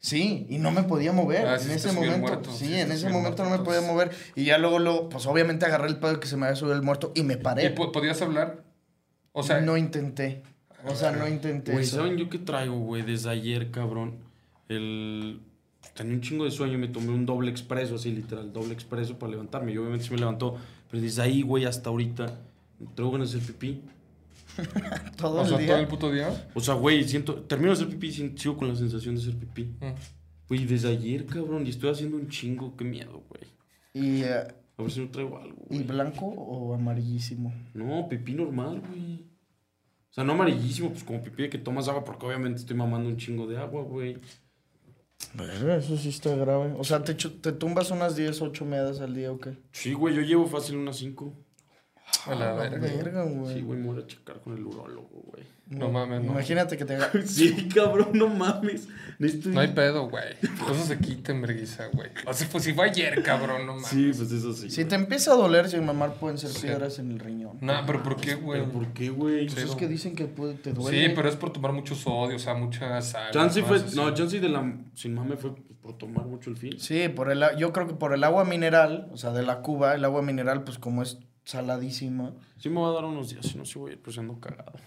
Sí, y no me podía mover Ah, en ese momento. muerto, sí, en ese momento no me podía mover. Y ya luego, luego, pues obviamente agarré el pedo que se me había subido el muerto y me paré. ¿Y po- podías hablar? O sea, no intenté. O sea, no intenté. Güey, eso. ¿saben yo qué traigo, güey? Desde ayer, cabrón. El... Tenía un chingo de sueño y me tomé un doble expreso, así literal, doble expreso para levantarme. Y obviamente se me levantó. Pero desde ahí, güey, hasta ahorita, traigo ganas de hacer pipí. todo o sea, el día. todo el puto día. O sea, güey, siento... Termino de hacer pipí y sigo con la sensación de hacer pipí. Mm. Güey, desde ayer, cabrón, y estoy haciendo un chingo. Qué miedo, güey. Y, eh, A ver si no traigo algo, ¿Y güey. blanco o amarillísimo? No, pipí normal, güey. O sea, no amarillísimo, pues como pipí de que tomas agua, porque obviamente estoy mamando un chingo de agua, güey. Eso sí está grave. O sea, ¿te, te tumbas unas 10, 8 meadas al día o qué? Sí, güey, yo llevo fácil unas 5. A la Ah, verga. verga, güey. Sí, güey, me voy a checar con el urólogo, güey. No mames, no. Imagínate que te haga... Sí, cabrón, no mames. Necesito No hay pedo, güey. Eso se quita en vergüenza, güey. O sea, pues si fue ayer, cabrón, no mames. Sí, pues eso sí. Si te empieza a doler sin mamar, pueden ser piedras en el riñón. No, pero ¿por qué, güey? ¿Pero por qué, güey? Pues es que dicen que puede, te duele. Sí, pero es por tomar mucho sodio, o sea, mucha sal. Chance cosas fue. así. No, Chance de la. Sin mame fue por tomar mucho el fin. Sí, por el, yo creo que por el agua mineral, o sea, de la cuba, el agua mineral, pues como es saladísima. Sí, me va a dar unos días, si no, sí voy a ir pues ando cagado.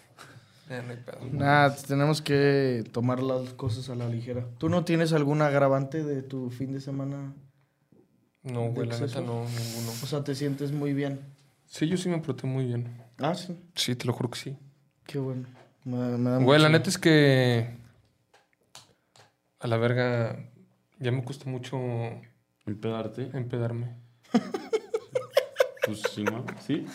Eh. Nada, tenemos que tomar las cosas a la ligera. ¿Tú no tienes algún agravante de tu fin de semana? No, güey, la neta no, ninguno. O sea, te sientes muy bien. Sí, yo sí me porté muy bien. Ah, sí. Sí, te lo juro que sí. Qué bueno. Me, me da Güey, mucho- la neta es que. A la verga. Ya me cuesta mucho Empedarte. empedarme. Pues sí, ¿no? Sí.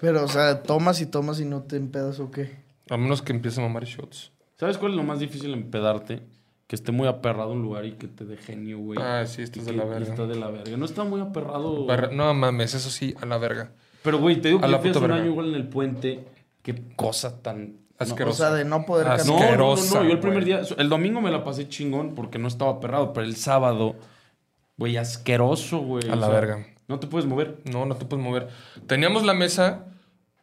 Pero, o sea, tomas y tomas y no te empedas o qué. A menos que empiece a mamar shots. ¿Sabes cuál es lo más difícil empedarte? que esté muy aperrado un lugar y que te dé genio, güey. Ah, sí, estás de la verga. Está de la verga. No está muy aperrado. Barra- No mames, eso sí, a la verga. Pero, güey, te digo A que la puta un verga. año igual en el puente. Qué cosa tan... O Asquerosa. sea, de no poder No, caminar. no, no, no, Asquerosa, Yo el primer güey. día... El domingo me la pasé chingón porque no estaba aperrado. Pero el sábado, güey, asqueroso, güey. A o la sea, verga. No te puedes mover. No, no te puedes mover. Teníamos la mesa,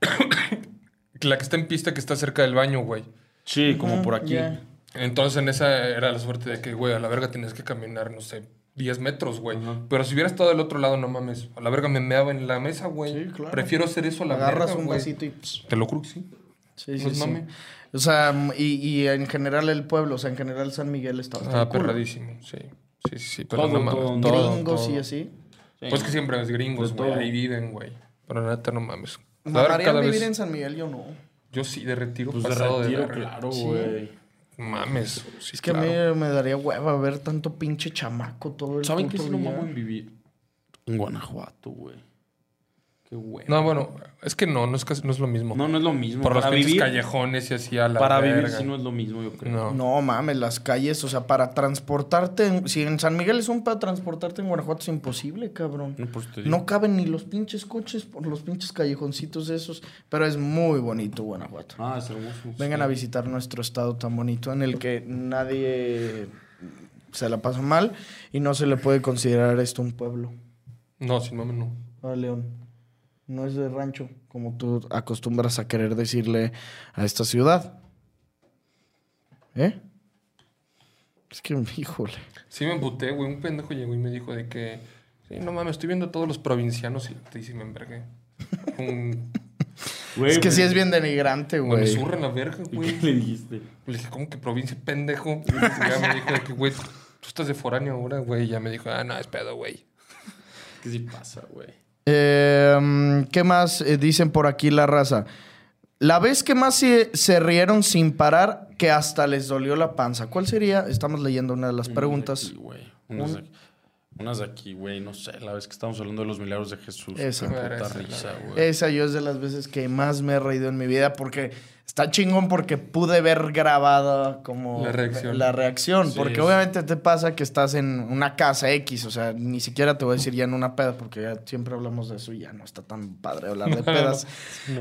la que está en pista, que está cerca del baño, güey. Sí, como por aquí. Entonces en esa era la suerte de que, güey, a la verga tienes que caminar, no sé, 10 metros, güey. Pero si hubiera estado del otro lado, no mames. A la verga me meaba en la mesa, güey. Sí, claro. Prefiero hacer eso a la Agarras verga, un güey. vasito y... pss, Te lo que sí. Sí, No sí. O sea, y, y en general el pueblo, o sea, en general San Miguel está Ah, perradísimo, sí. Sí, sí, sí. Pero Todo, no mames. todo, todo, Gringos todo. y así. Pues que siempre es gringos, güey. Ahí viven, güey. Pero neta, no mames. A ¿Mamarían cada vivir vez- en San Miguel? Yo no. Yo sí, de retiro Pues de pasado de, retiro, claro, Sí. güey. Mames. Sí, Es que claro. a mí me daría hueva ver tanto pinche chamaco todo el ¿Saben qué si no mamo en vivir? En Guanajuato, güey. Qué güey. No, bueno, es que no, no es, casi- no es lo mismo. No, no es lo mismo. Por los para vivir, callejones y así a la Para verga. vivir sí no es lo mismo, yo creo. No. No mames, las calles, o sea, para transportarte. en- si en San Miguel es un para transportarte en Guanajuato es imposible, cabrón. No, te digo. No caben ni los pinches coches por los pinches callejoncitos esos. Pero es muy bonito Guanajuato. Ah, es hermoso. Vengan sí. a visitar nuestro estado tan bonito en el que nadie se la pasa mal y no se le puede considerar esto un pueblo. No, sin mames, no. Ah, León. No es de rancho, como tú acostumbras a querer decirle a esta ciudad. ¿Eh? Es que, híjole. Sí me emputé, güey. Un pendejo llegó y me dijo de que... Sí, no mames, estoy viendo a todos los provincianos y, y sí me envergué. Un... Güey, Es que güey. sí es bien denigrante, Güey, me en la verga, ¿Y güey. qué le dijiste? Le dije, ¿cómo que provincia, pendejo? Y ya me dijo de que, güey, tú estás de foráneo ahora, güey. Y ya me dijo, ah, no, es pedo, güey. ¿Qué sí pasa, güey? Eh, ¿Qué más eh, dicen por aquí la raza? La vez que más se, se rieron sin parar, que hasta les dolió la panza. ¿Cuál sería? Estamos leyendo una de las preguntas. Unas de aquí, güey. Unas, de aquí, güey. No sé, la vez que estábamos hablando de los milagros de Jesús. Esa. Puta Esa, risa, güey. Esa yo es de las veces que más me he reído en mi vida porque está chingón porque pude ver grabada como La reacción. la reacción, Sí, porque sí. obviamente te pasa que estás en una casa X, o sea, ni siquiera te voy a decir ya en una peda porque ya siempre hablamos de eso y ya no está tan padre hablar de pedas.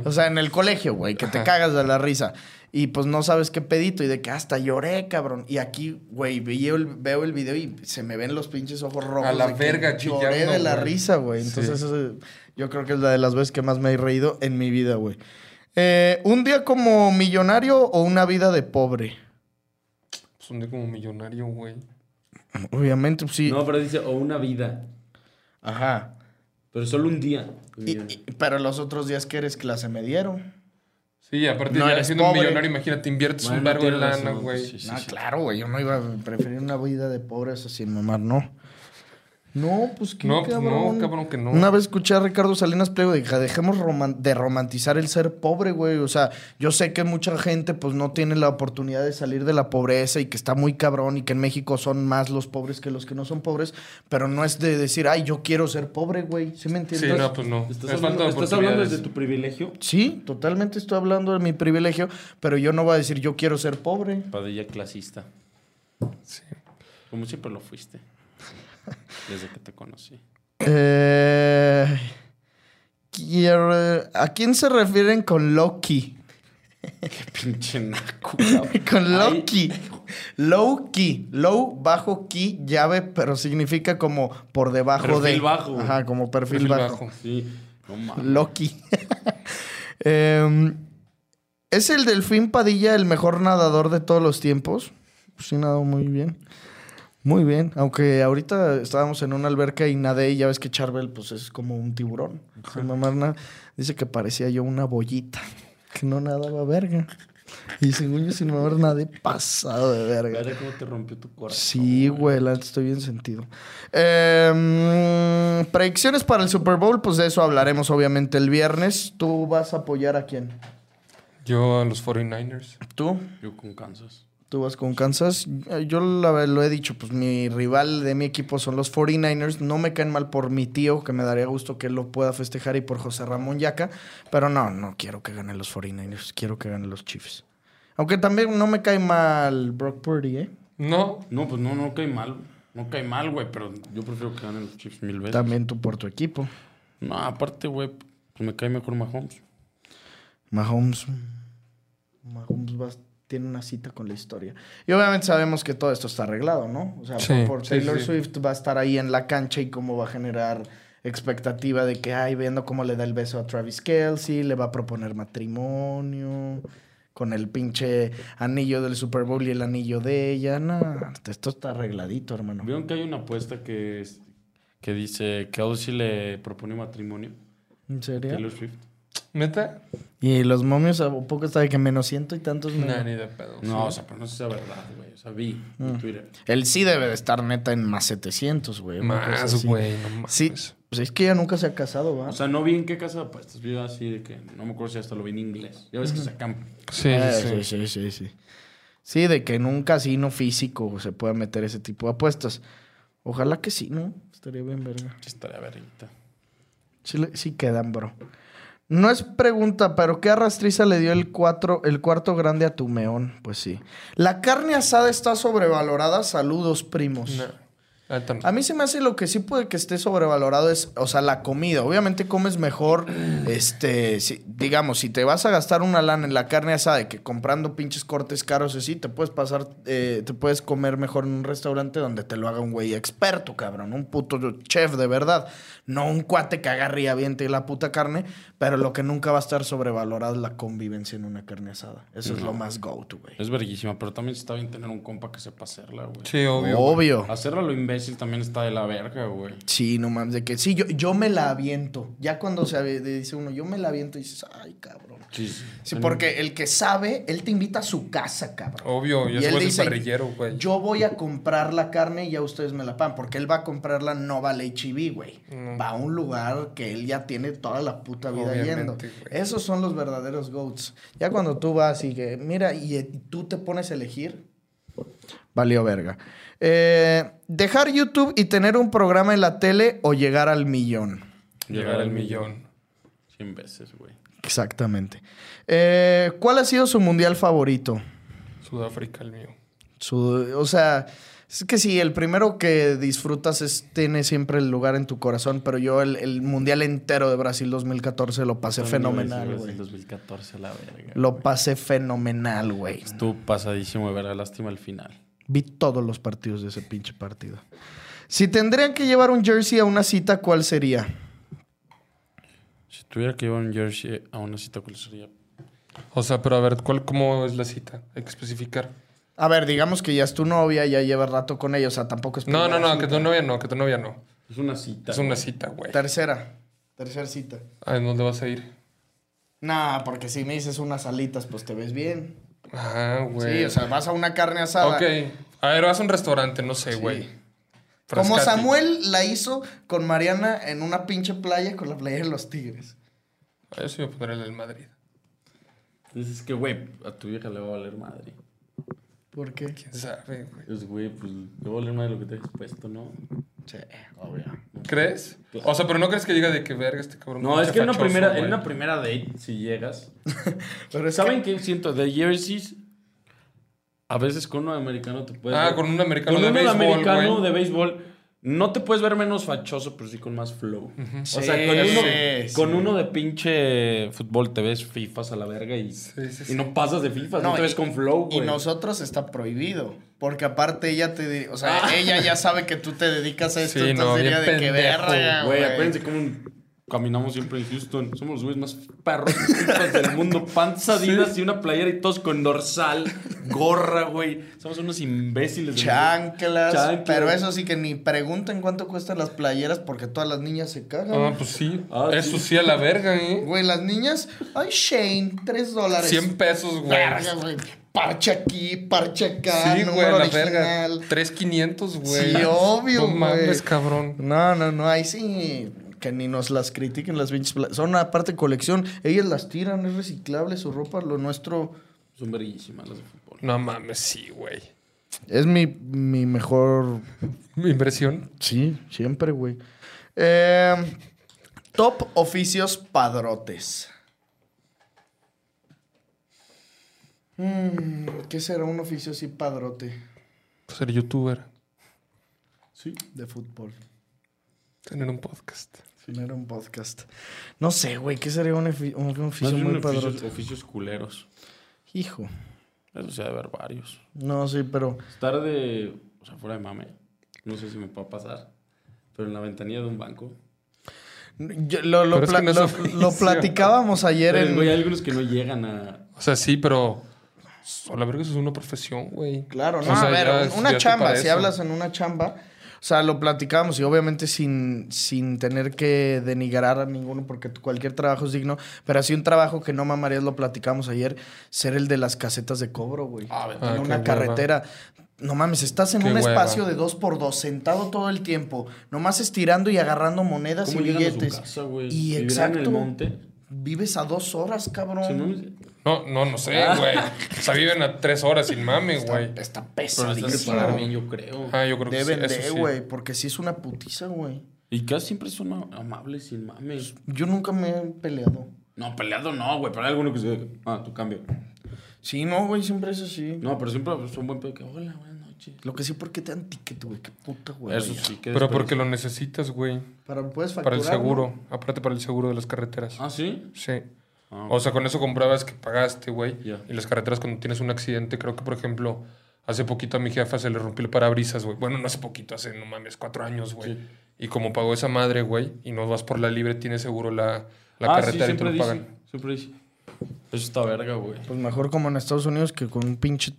O sea, en el colegio, güey, que te cagas de la risa y pues no sabes qué pedito y de que hasta lloré, cabrón. Y aquí, güey, veo el, veo el video y se me ven los pinches ojos rojos. A la de verga Lloré chillando, de la güey. risa, güey. Sí. Entonces, eso, yo creo que es la de las veces que más me he reído en mi vida, güey. Eh, ¿Un día como millonario o una vida de pobre? Pues un día como millonario, güey. Obviamente, pues, sí. No, pero dice, o una vida. Ajá. Pero solo un día. Y- y- pero los otros días que eres clase me dieron. Sí, aparte No ya siendo un millonario, imagínate, inviertes Bueno, un vergo de lana, güey. sí, sí, ah, sí. claro, güey. Yo no iba a preferir una vida de pobre, eso sin mamar, no. No, pues qué No, pues cabrón. no, cabrón, que no. Una vez escuché a Ricardo Salinas Pliego dije, dejemos roman- de romantizar el ser pobre, güey. O sea, yo sé que mucha gente pues no tiene la oportunidad de salir de la pobreza y que está muy cabrón y que en México son más los pobres que los que no son pobres, pero no es de decir, ay, yo quiero ser pobre, güey. ¿Sí me Sí, entiendes? no, pues no. ¿Estás hablando, de ¿estás hablando desde tu privilegio? Sí, totalmente estoy hablando de mi privilegio, pero yo no voy a decir yo quiero ser pobre. Padilla clasista. Sí. Como siempre lo fuiste. Desde que te conocí. Eh, quiero- ¿A quién se refieren con Loki? Pinche naco. Con Loki. Low key. Low, bajo key, llave, pero significa como por debajo de. Perfil bajo. Ajá, como perfil, Perfil bajo. bajo. Sí. No. Loki. Em, ¿Es el delfín Padilla el mejor nadador de todos los tiempos? Sí, nadó muy bien. Muy bien. Aunque ahorita estábamos en una alberca y nadé y ya ves que Charbel pues es como un tiburón. Sin mamar nada. Dice que parecía yo una bollita. Que no nadaba verga. Y según yo sin mamar nadé pasado de verga. Cómo te rompió tu corazón. Sí, güey, la estoy bien sentido. Em, predicciones para el Super Bowl, pues de eso hablaremos obviamente el viernes. ¿Tú vas a apoyar a quién? Yo a los 49ers. ¿Tú? Yo con Kansas. ¿Tú vas con Kansas? Yo la- lo he dicho, pues mi rival de mi equipo son los 49ers. No me caen mal por mi tío, que me daría gusto que él lo pueda festejar, y por José Ramón Yaca. Pero no, no quiero que ganen los 49ers. Quiero que ganen los Chiefs. Aunque también no me cae mal Brock Purdy, ¿eh? No. No, pues no, no cae mal. No cae mal, güey, pero yo prefiero que ganen los Chiefs mil veces. También tú por tu equipo. No, aparte, güey, pues me cae mejor Mahomes. Mahomes. Mahomes va- tiene una cita con la historia. Y obviamente sabemos que todo esto está arreglado, ¿no? O sea, Sí, por, sí, Taylor sí. Swift va a estar ahí en la cancha y cómo va a generar expectativa de que, ay, viendo cómo le da el beso a Travis Kelsey, le va a proponer matrimonio con el pinche anillo del Super Bowl y el anillo de ella. No, esto está arregladito, hermano. ¿Vieron que hay una apuesta que, es- que dice que Kelsey le propone matrimonio? ¿En serio? Taylor Swift. ¿Neta? Y los momios a poco está de que menos ciento y tantos. Nah, menos? ni de pedo. No, o sea, pero no sé si es verdad, güey. O sea, vi en Twitter. Él sí debe de estar neta en más 700, güey. Más, güey, no. Sí, pues es que ella nunca se ha casado, ¿va? O sea, no vi en qué casa de apuestas. Vi así de que no me acuerdo si hasta lo vi en inglés. Ya ves que sacan. Sí, Eh, sí, sí. sí, sí, sí, sí. Sí, de que en un casino físico se pueda meter ese tipo de apuestas. Ojalá que sí, ¿no? Estaría bien, verga. Sí, estaría verita. Sí, le- sí quedan, bro. No es pregunta, pero ¿qué arrastriza le dio el, cuatro, el cuarto grande a tu meón? Pues sí. La carne asada está sobrevalorada. Saludos, primos. No. A mí se me hace lo que sí puede que esté sobrevalorado es, o sea, la comida. Obviamente comes mejor, este, si- digamos, si te vas a gastar una lana en la carne asada que comprando pinches cortes caros así, te puedes pasar, eh, te puedes comer mejor en un restaurante donde te lo haga un güey experto, cabrón, un puto chef de verdad. No un cuate que agarre y aviente la puta carne, pero lo que nunca va a estar sobrevalorado es la convivencia en una carne asada. Eso es lo más go-to, güey. Es verguísima, pero también está bien tener un compa que sepa hacerla, güey. Sí, obvio. Obvio. Hacerla lo también está de la verga, güey. Sí, no mames, de que sí, yo, yo me la aviento. Ya cuando se dice uno, yo me la aviento y dices, ay, cabrón. Sí, sí. Sí, porque el que sabe, él te invita a su casa, cabrón. Obvio, y Y él dice, parrillero, güey. Yo voy a comprar la carne y ya ustedes me la pagan. Porque él va a comprarla, no va al HEB, güey. Va a un lugar que él ya tiene toda la puta vida Obviamente, yendo. güey. Esos son los verdaderos goats. Ya cuando tú vas y que, mira, y tú te pones a elegir, valió verga. Eh, dejar YouTube y tener un programa en la tele o llegar al millón. Llegar al millón. 100 veces, güey. Exactamente. Eh, ¿Cuál ha sido su mundial favorito? Sudáfrica, el mío. Su- o sea, es que sí, el primero que disfrutas es, tiene siempre el lugar en tu corazón, pero yo el, el mundial entero de Brasil 2014 lo pasé fenomenal, El güey. 2014, la verga. Lo pasé fenomenal, güey. Estuvo pasadísimo de verga. Lástima al final. Vi todos los partidos de ese pinche partido. Si tendrían que llevar un jersey a una cita, ¿cuál sería? Si tuviera que llevar un jersey a una cita, ¿cuál sería? O sea, pero a ver, ¿cuál, ¿cómo es la cita? Hay que especificar. A ver, digamos que ya es tu novia, ya llevas rato con ella, o sea, tampoco es... No, no, no, que tu novia no, que tu novia no. Es una cita. Es una güey. cita, güey. Tercera. Tercera cita. ¿A dónde vas a ir? Nah, porque si me dices unas alitas, pues te ves bien. Ah, güey. Sí, o sea, vas a una carne asada. Ok. A ver, vas a un restaurante, no sé, güey. Como Frascati. Samuel la hizo con Mariana en una pinche playa con la playa de los tigres. Ah, Yo sí voy a poner el del Madrid. Dices que, güey, a tu vieja le va a valer madre. ¿Por qué? ¿Quién sabe, güey? Es, güey, pues le va a valer madre lo que te hayas puesto, ¿no? Sí, obvio. ¿Crees? O sea, pero no crees que diga de que verga este cabrón. No, es que en una, primera, güey. en una primera date, si llegas. Pero ¿Saben qué siento? De jerseys, a veces con uno americano te puedes. Ah, ver- con un americano con de uno béisbol, americano güey. de béisbol. No te puedes ver menos fachoso, pero sí con más flow. O Sí, sea, con, uno, sí. con uno de pinche fútbol te ves fifas a la verga y, Sí, sí, y sí. no pasas de fifas, no, No, te y- ves con flow, Y güey. nosotros está prohibido. Porque aparte ella te... O sea, Ah. ella ya sabe que tú te dedicas a esto. Sí, entonces no, diría de que pendejo, verga, Güey, acuérdense cómo caminamos siempre en Houston. Somos los güeyes más perros del mundo. Panzadidas y una playera y todos con dorsal, gorra, güey. Somos unos imbéciles. Chanclas, Chanclas. Pero eso sí que ni pregunten cuánto cuestan las playeras porque todas las niñas se cagan. Ah, pues sí. Ah, Eso sí. sí a la verga, ¿eh? Güey, las niñas, ay, Shane, tres dólares. 100 pesos, güey. Verga, güey. Parche aquí, parche acá. Sí, güey, número la original. verga. 3500, güey. Sí, obvio, No güey. mames, cabrón. No, no, no, ahí sí. Que ni nos las critiquen las pinches Son aparte colección. Ellas las tiran, es reciclable su ropa. Lo nuestro Son verguísimas las de fútbol. No mames, sí, güey. es mi, mi mejor. Mi impresión. Sí, siempre, güey. Eh, top oficios padrotes. Mm, ¿Qué será un oficio así padrote? Ser youtuber. Sí. De fútbol. Tener un podcast. Tener un podcast. No sé, güey, ¿qué sería un, un- un oficio muy oficios, padrote? oficios culeros. Hijo. Eso sí, ha de haber varios. No, sí, pero. Estar de. O sea, fuera de mame. No sé si me puede pasar. Pero en la ventanilla de un banco. yo- lo, lo Pero es que pla- no es lo- platicábamos ayer Pero, en. hay algunos que no llegan a. O sea, sí, pero. A la verga, eso es una profesión, güey. Claro, O no, sea, a ver, ya una chamba, si hablas en una chamba, o sea, lo platicábamos y obviamente sin, sin tener que denigrar a ninguno porque cualquier trabajo es digno, pero así un trabajo que no mamarías, lo platicamos ayer, ser el de las casetas de cobro, güey. Ah, en Ah, una carretera. No mames, estás en Qué un hueva. espacio de dos por dos, sentado todo el tiempo, nomás estirando y agarrando monedas ¿Cómo y llegan a su billetes. casa, y ¿Vivirán exacto. en el monte? Vives a dos horas, cabrón. Sí, ¿no? No, no, sé, güey. O sea, viven a tres horas sin mame, güey. Está Pero de pesadísimo. pagar bien, yo creo. Ah, yo creo que Deben sí. eso de, sí. güey, porque sí es una putiza, güey. Y casi siempre son amables, sin mames. Yo nunca me he peleado. No, peleado no, güey. Pero hay alguno que se. Ah, tu cambio. Sí, no, güey, siempre es así. No, pero siempre son buen pedo que. Hola, buenas noches. Lo que sí, ¿por qué te dan ticket, güey? Qué puta, güey. Eso sí, que Pero porque lo necesitas, güey. Para, puedes Para el facturar, seguro. ¿no? Aparte para el seguro de las carreteras. Ah, sí. Sí. Ah, O sea, con eso comprabas que pagaste, güey. Y las carreteras cuando tienes un accidente, creo que, por ejemplo, hace poquito a mi jefa se le rompió el parabrisas, güey. Bueno, no hace poquito, hace, no mames, cuatro años, güey. Sí. Y como pagó esa madre, güey, y no vas por la libre, tienes seguro la, la ah, carretera sí, y te lo dice. pagan. Siempre dice. Eso está verga, güey. Pues mejor como en Estados Unidos que con un pinche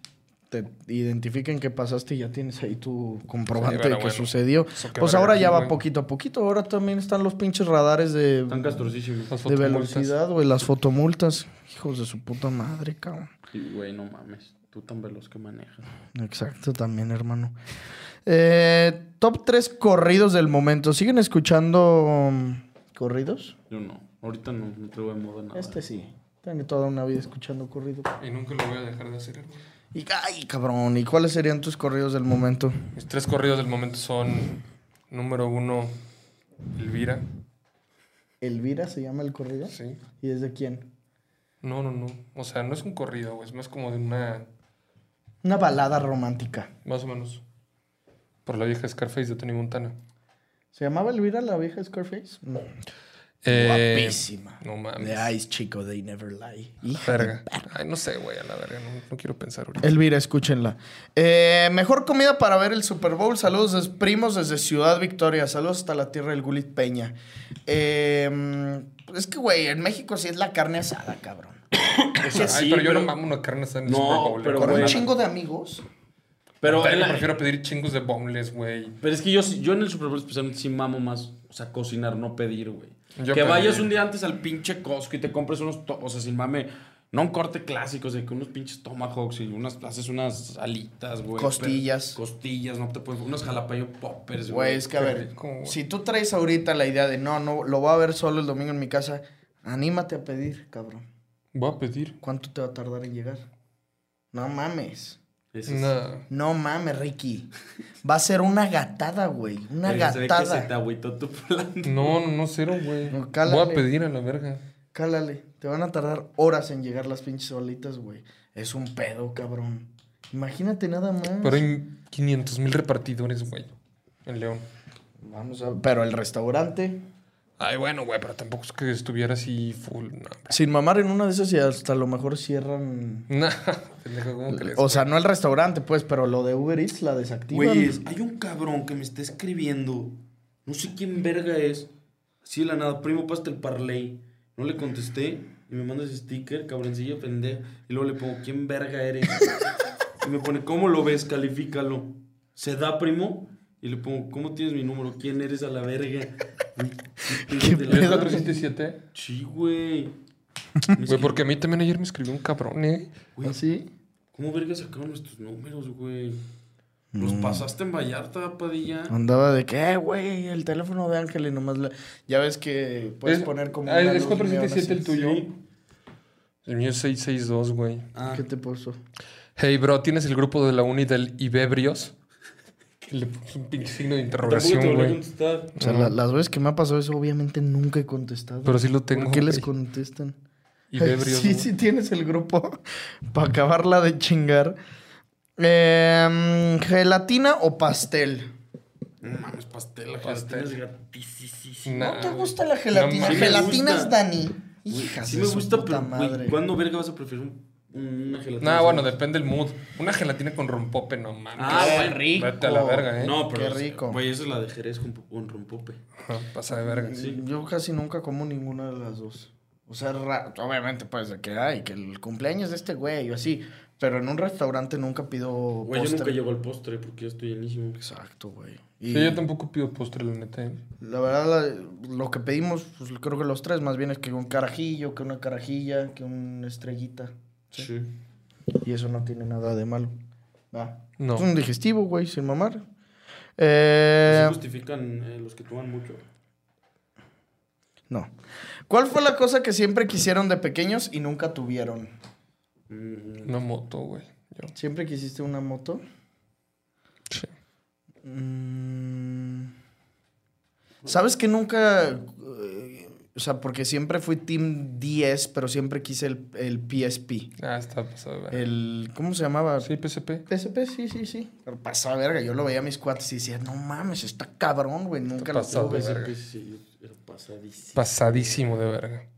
te identifiquen que pasaste y ya tienes ahí tu comprobante Sí, de que bueno, sucedió. Pues ahora ya va poquito a poquito. Ahora también están los pinches radares de, velocidad, güey, las fotomultas. Hijos de su puta madre, cabrón. Sí, güey, no mames. Tú tan veloz que manejas. Exacto, también, hermano. Eh, top 3 corridos del momento. ¿Siguen escuchando um, corridos? Yo no. Ahorita no, no traigo de moda nada. Este sí. Tengo toda una vida escuchando corridos. Y nunca lo voy a dejar de hacer, güey. Y, ay, cabrón. ¿Y cuáles serían tus corridos del momento? Mis tres corridos del momento son, número uno, Elvira. ¿Elvira se llama el corrido? Sí. ¿Y es de quién? No, no, no. O sea, no es un corrido, güey. Es más como de una... Una balada romántica. Más o menos. Por la vieja Scarface de Tony Montana. ¿Se llamaba Elvira la vieja Scarface? No. Eh, Guapísima. No mames. De Ice Chico, They Never Lie. Hija de Verga. Ay, no sé, güey, a la verga. No, no quiero pensar ahorita. Elvira, escúchenla. Eh, mejor comida para ver el Super Bowl. Saludos, des- primos, desde Ciudad Victoria. Saludos hasta la tierra del Gulit Peña. Eh, es que, güey, en México sí es la carne asada, cabrón. O sea, Ay, sí, pero yo pero- no mamo una carne asada en el No, Super Bowl. pero, eh, Con un chingo de amigos. Pero, yo la- prefiero pedir chingos de boneless, güey. pero es que yo, yo en el Super Bowl especialmente sí mamo más, o sea, cocinar, no pedir, güey. Yo Que pedí. vayas un día antes al pinche Costco y te compres unos, to- o sea, sin mame, no un corte clásico, o sea, que unos pinches tomahawks y unas, haces unas alitas, güey. Costillas. pero- costillas, no te puedes, unos jalapeño poppers, Güey, güey. es que a ver, si tú traes ahorita la idea de no, no, lo voy a ver solo el domingo en mi casa, anímate a pedir, cabrón. Voy a pedir. ¿Cuánto te va a tardar en llegar? No mames. Es- Una... No mames, Ricky. Va a ser una gatada, güey. Una Verga, se ve que se te gatada. agüitó tu plan. No, no, no, cero, güey. No, Voy a pedir a la verga. Cálale. Te van a tardar horas en llegar las pinches bolitas, güey. Es un pedo, cabrón. Imagínate nada más. Pero hay 500 mil repartidores, güey. En León. Vamos a Pero el restaurante. Ay, bueno, güey, pero tampoco es que estuviera así full. No. Sin mamar en una de esas y hasta a lo mejor cierran. Nah, pendejo, ¿cómo crees? O sea, no el restaurante, pues, pero lo de Uber Eats la desactivan. Güey, hay un cabrón que me está escribiendo. No sé quién verga es. Así de la nada, primo, pasta el parlay. No le contesté y me manda ese sticker, cabroncillo pendejo. Y luego le pongo, ¿quién verga eres? y me pone, ¿cómo lo ves? Califícalo. ¿Se da, primo? Y le pongo, ¿cómo tienes mi número? ¿Quién eres a la verga? ¿Qué pedo? nada. 407. Sí, güey. Güey, porque a mí también ayer me escribió un cabrón, ¿eh? Güey, ¿Así? ¿Cómo verga sacaron nuestros números, güey? ¿Los pasaste en Vallarta, Padilla? Andaba de que, eh, güey, el teléfono de Ángel y nomás la... Ya ves que puedes Es- poner como... ah, es luz neón 477 el tuyo. Sí. El mío es 662, güey. Ah, ¿Qué te puso? Hey, bro, ¿tienes el grupo de la uni del Ibebrios? Que le puso un pinche signo de interrogación, güey. O sea, la- las veces que me ha pasado eso, obviamente nunca he contestado. Pero sí lo tengo, ¿Por qué les güey. contestan? Ibebrios. sí, sí tienes el grupo para acabarla de chingar. Em, ¿Gelatina o pastel? No mames, pastel. La Pastel. gelatina es gratisísima. Nah. ¿No te gusta la gelatina? No, sí me Gelatinas. Dani. Hijas sí me gusta, puta pero güey. ¿cuándo verga vas a preferir un- una gelatina? Nah, bueno, depende del mood. Una gelatina con rompope, no mames. Ah, Qué güey, rico. Vete a la verga, ¿eh? No, pero. Qué rico. Güey, esa es la de Jerez con, con rompope. Pasa de verga. Yo casi nunca como ninguna de las dos. O sea, obviamente, pues, de que hay, que el cumpleaños de este güey o así. Pero en un restaurante nunca pido Güey, yo postre. nunca llego al postre porque ya estoy llenísimo. Exacto, güey. Y Sí, yo tampoco pido postre, la neta. ¿eh? la verdad, la- lo que pedimos, pues creo que los tres, más bien es que un carajillo, que una carajilla, que una estrellita. Sí. Y eso no tiene nada de malo. Va. No. Es un digestivo, güey, sin mamar. Eh, ¿Se justifican eh, los que toman mucho? no. ¿Cuál fue la cosa que siempre quisieron de pequeños y nunca tuvieron? Mm, Una moto, güey. Yo. ¿Siempre quisiste una moto? Sí. Mm. ¿Sabes que nunca... o sea, porque siempre fui Team 10, pero siempre quise el, el PSP. Ah, está pasado de verga. El... ¿Cómo se llamaba? Sí, PSP. PSP, sí, sí, sí. Pero pasaba verga. Yo lo veía a mis cuates y decía, no mames, está cabrón, güey. Nunca lo pasado tuve. sí, sí, era pasadísimo. Pasadísimo de verga.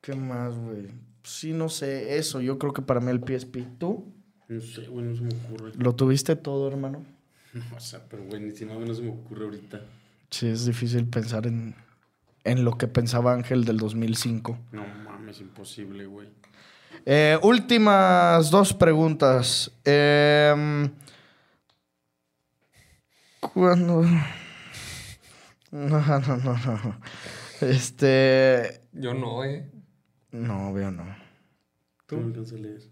¿Qué más, güey? Sí, no sé. Eso, yo creo que para mí el PSP. ¿Tú? No sé, güey, no se me ocurre. ¿Lo tuviste todo, hermano? No, o sea, pero güey, ni si no, no se me ocurre ahorita. Sí, es difícil pensar en, en lo que pensaba Ángel del 2005. No mames, imposible, güey. Eh, últimas dos preguntas. Em, ¿Cuándo? No, no, no, no. Este. Yo no, eh. No, veo no. ¿Tú? No me alcanzo a leer.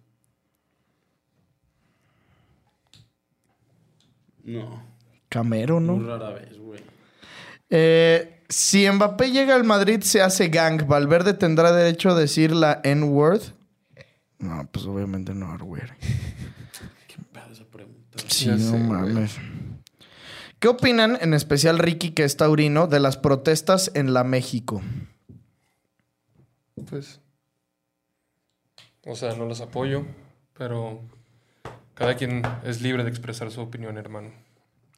No. Camero, Muy ¿no? rara vez, güey. Eh, si Mbappé llega al Madrid, se hace gang. ¿Valverde tendrá derecho a decir la N-word? No, pues obviamente no, güey. Qué pedo esa pregunta. Sí, no sé, güey. mames. ¿Qué opinan, en especial Ricky, que es taurino, de las protestas en la México? Pues. O sea, no los apoyo, pero cada quien es libre de expresar su opinión, hermano.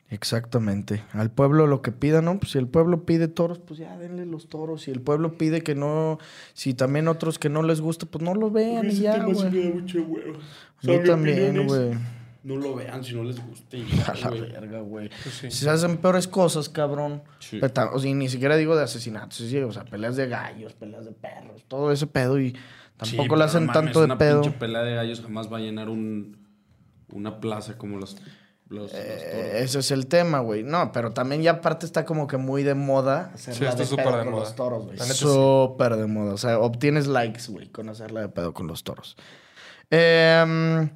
Exactamente. Al pueblo lo que pida, ¿no? Pues si el pueblo pide toros, pues ya denle los toros. Si el pueblo pide que no, si también otros que no les gusta, pues no lo vean y ya, güey. me da mucho huevo. A mí también, güey. No lo vean si no les gusta. A la verga, güey. Pues sí. Si se hacen peores cosas, cabrón. Sí. O sea, y ni siquiera digo de asesinatos, sí, o sea, peleas de gallos, peleas de perros, todo ese pedo y tampoco le hacen mames, tanto de una pedo. pinche pelea de gallos jamás va a llenar un, una plaza como los, Eh, toros. ese es el tema, güey. No, pero también ya aparte está como que muy de moda hacerla Sí, está de súper pedo de con moda. los toros, güey. Sí. Súper de moda. O sea, obtienes likes, güey, con hacerla de pedo con los toros. Em,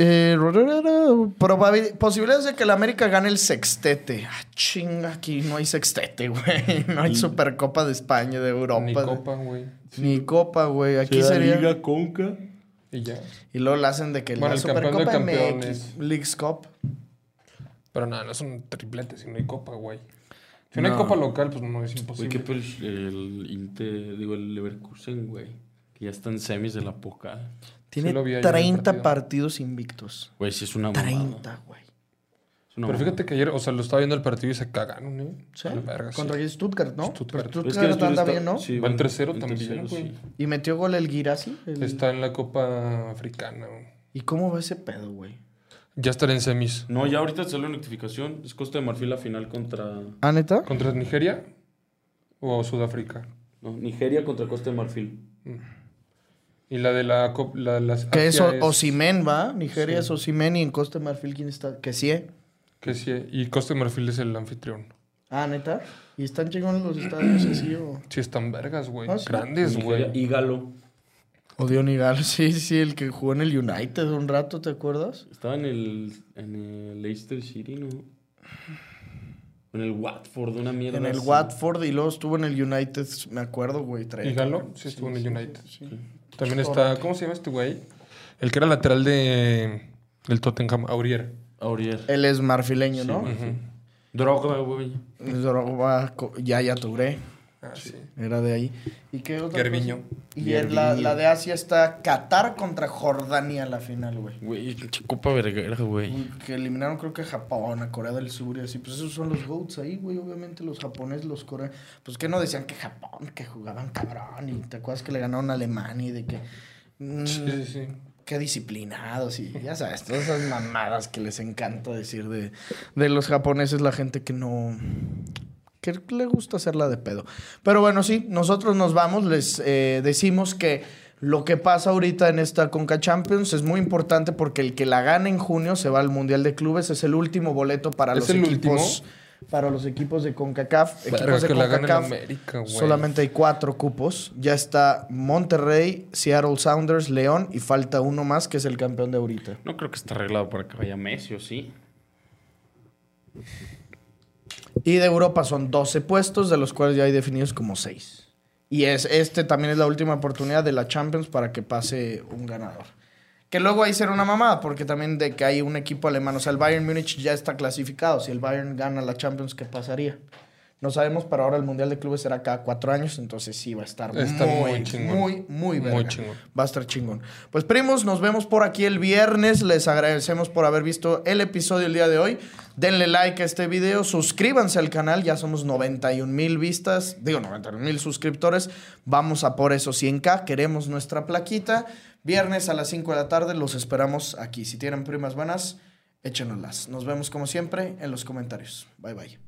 eh, probabil- posibilidades de que la América gane el sextete. Ah, chinga, aquí no hay sextete, güey. No hay Supercopa de España, de Europa. Ni de- copa, güey. Ni Copa, güey. Aquí sería. Conca. Y ya. Y luego la hacen de que Bueno, la el campeón de Supercopa MX, campeones. Leagues Cup. Pero nada, no es un triplete si no hay copa, güey. Si no, No. hay copa local, pues no es Güey, imposible. qué pedo el, el Inte, digo, el Leverkusen, güey. Que ya está en semis de la poca. Tiene el 30 partido. partidos invictos. Güey, sí es una mamada. 30, güey. Una Pero fíjate que ayer, o sea, lo estaba viendo el partido y se cagaron, ¿eh? ¿Sí? La verga, sí. Contra Stuttgart, ¿no? Stuttgart. Pero Es anda está- bien, ¿no? sí, Va en va 3-0 en también, 3-0, güey. sí. Y metió gol el Girassi. el- Está en la Copa Africana, güey. ¿Y cómo va ese pedo, güey? Ya estará en semis. No, ya ahorita salió notificación. Es Costa de Marfil la final contra... ¿Ah, neta? ¿Contra Nigeria o Sudáfrica? No, Nigeria contra Costa de Marfil. Y la de la Copa... La, las Que es Osimen, ¿va? Nigeria Sí. es Osimen y en Costa de Marfil, ¿quién está? Que sí. Que sí, y Costa de Marfil es el anfitrión. Ah, neta. ¿Y están chingones los estadios así o...? Sí, están vergas, güey. Ah, sí. Grandes, güey. y Galo. O Dion Igal, sí, sí, el que jugó en el United un rato, ¿te acuerdas? Estaba en el, en el Leicester City, ¿no? En el Watford, una mierda En el así. Watford y luego estuvo en el United, me acuerdo, güey. ¿Y Galo? Sí, estuvo en el United. sí. También está... ¿Cómo se llama este güey? El que era lateral de... Del Tottenham, Aurier. Aurier. Él es marfileño, ¿no? Drogba, güey. Drogba, co- ya, ya Touré. Ah, sí. Era de ahí. ¿Y qué otra Gerviño. Y en la, la de Asia está Qatar contra Jordania la final, güey. Güey, copa verguera, güey. Que eliminaron creo que a Japón, a Corea del Sur y así. Pues esos son los GOATs ahí, güey. Obviamente los japoneses, los coreanos. Pues que no decían que Japón, que jugaban cabrón. Y te acuerdas que le ganaron a Alemania y de que... mm, Sí, sí, sí. Qué disciplinados y ya sabes, todas esas mamadas que les encanta decir de, de los japoneses, la gente que no... que le gusta hacerla de pedo. Pero bueno, sí, nosotros nos vamos, les eh, decimos que lo que pasa ahorita en esta Conca Champions es muy importante porque el que la gane en junio se va al Mundial de Clubes, es el último boleto para ¿Es los el equipos... Para los equipos de CONCACAF. Verga, Equipos de que la CONCACAF, América. Solamente hay cuatro cupos. Ya está Monterrey, Seattle Sounders, León y falta uno más que es el campeón de ahorita. No creo que esté arreglado para que vaya Messi, ¿o sí? Y de Europa son 12 puestos, de los cuales ya hay definidos como 6. Y es, este también es la última oportunidad de la Champions para que pase un ganador. Que luego ahí será una mamada, porque también de que hay un equipo alemán. O sea, el Bayern Múnich ya está clasificado. Si el Bayern gana la Champions, ¿qué pasaría? No sabemos, pero ahora el Mundial de Clubes será cada cuatro años, entonces sí va a estar Está muy, muy chingón. muy, muy, Muy chingón. Va a estar chingón. Pues primos, nos vemos por aquí el viernes. Les agradecemos por haber visto el episodio el día de hoy. Denle like a este video, suscríbanse al canal, ya somos 91 mil vistas, digo 91 mil suscriptores. Vamos a por esos 100k, queremos nuestra plaquita. Viernes a las 5 de la tarde los esperamos aquí. Si tienen primas buenas, échenoslas. Nos vemos como siempre en los comentarios. Bye bye.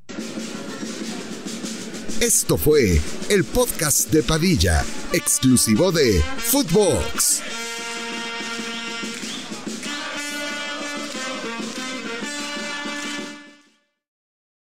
Esto fue el podcast de Padilla, exclusivo de Footbox.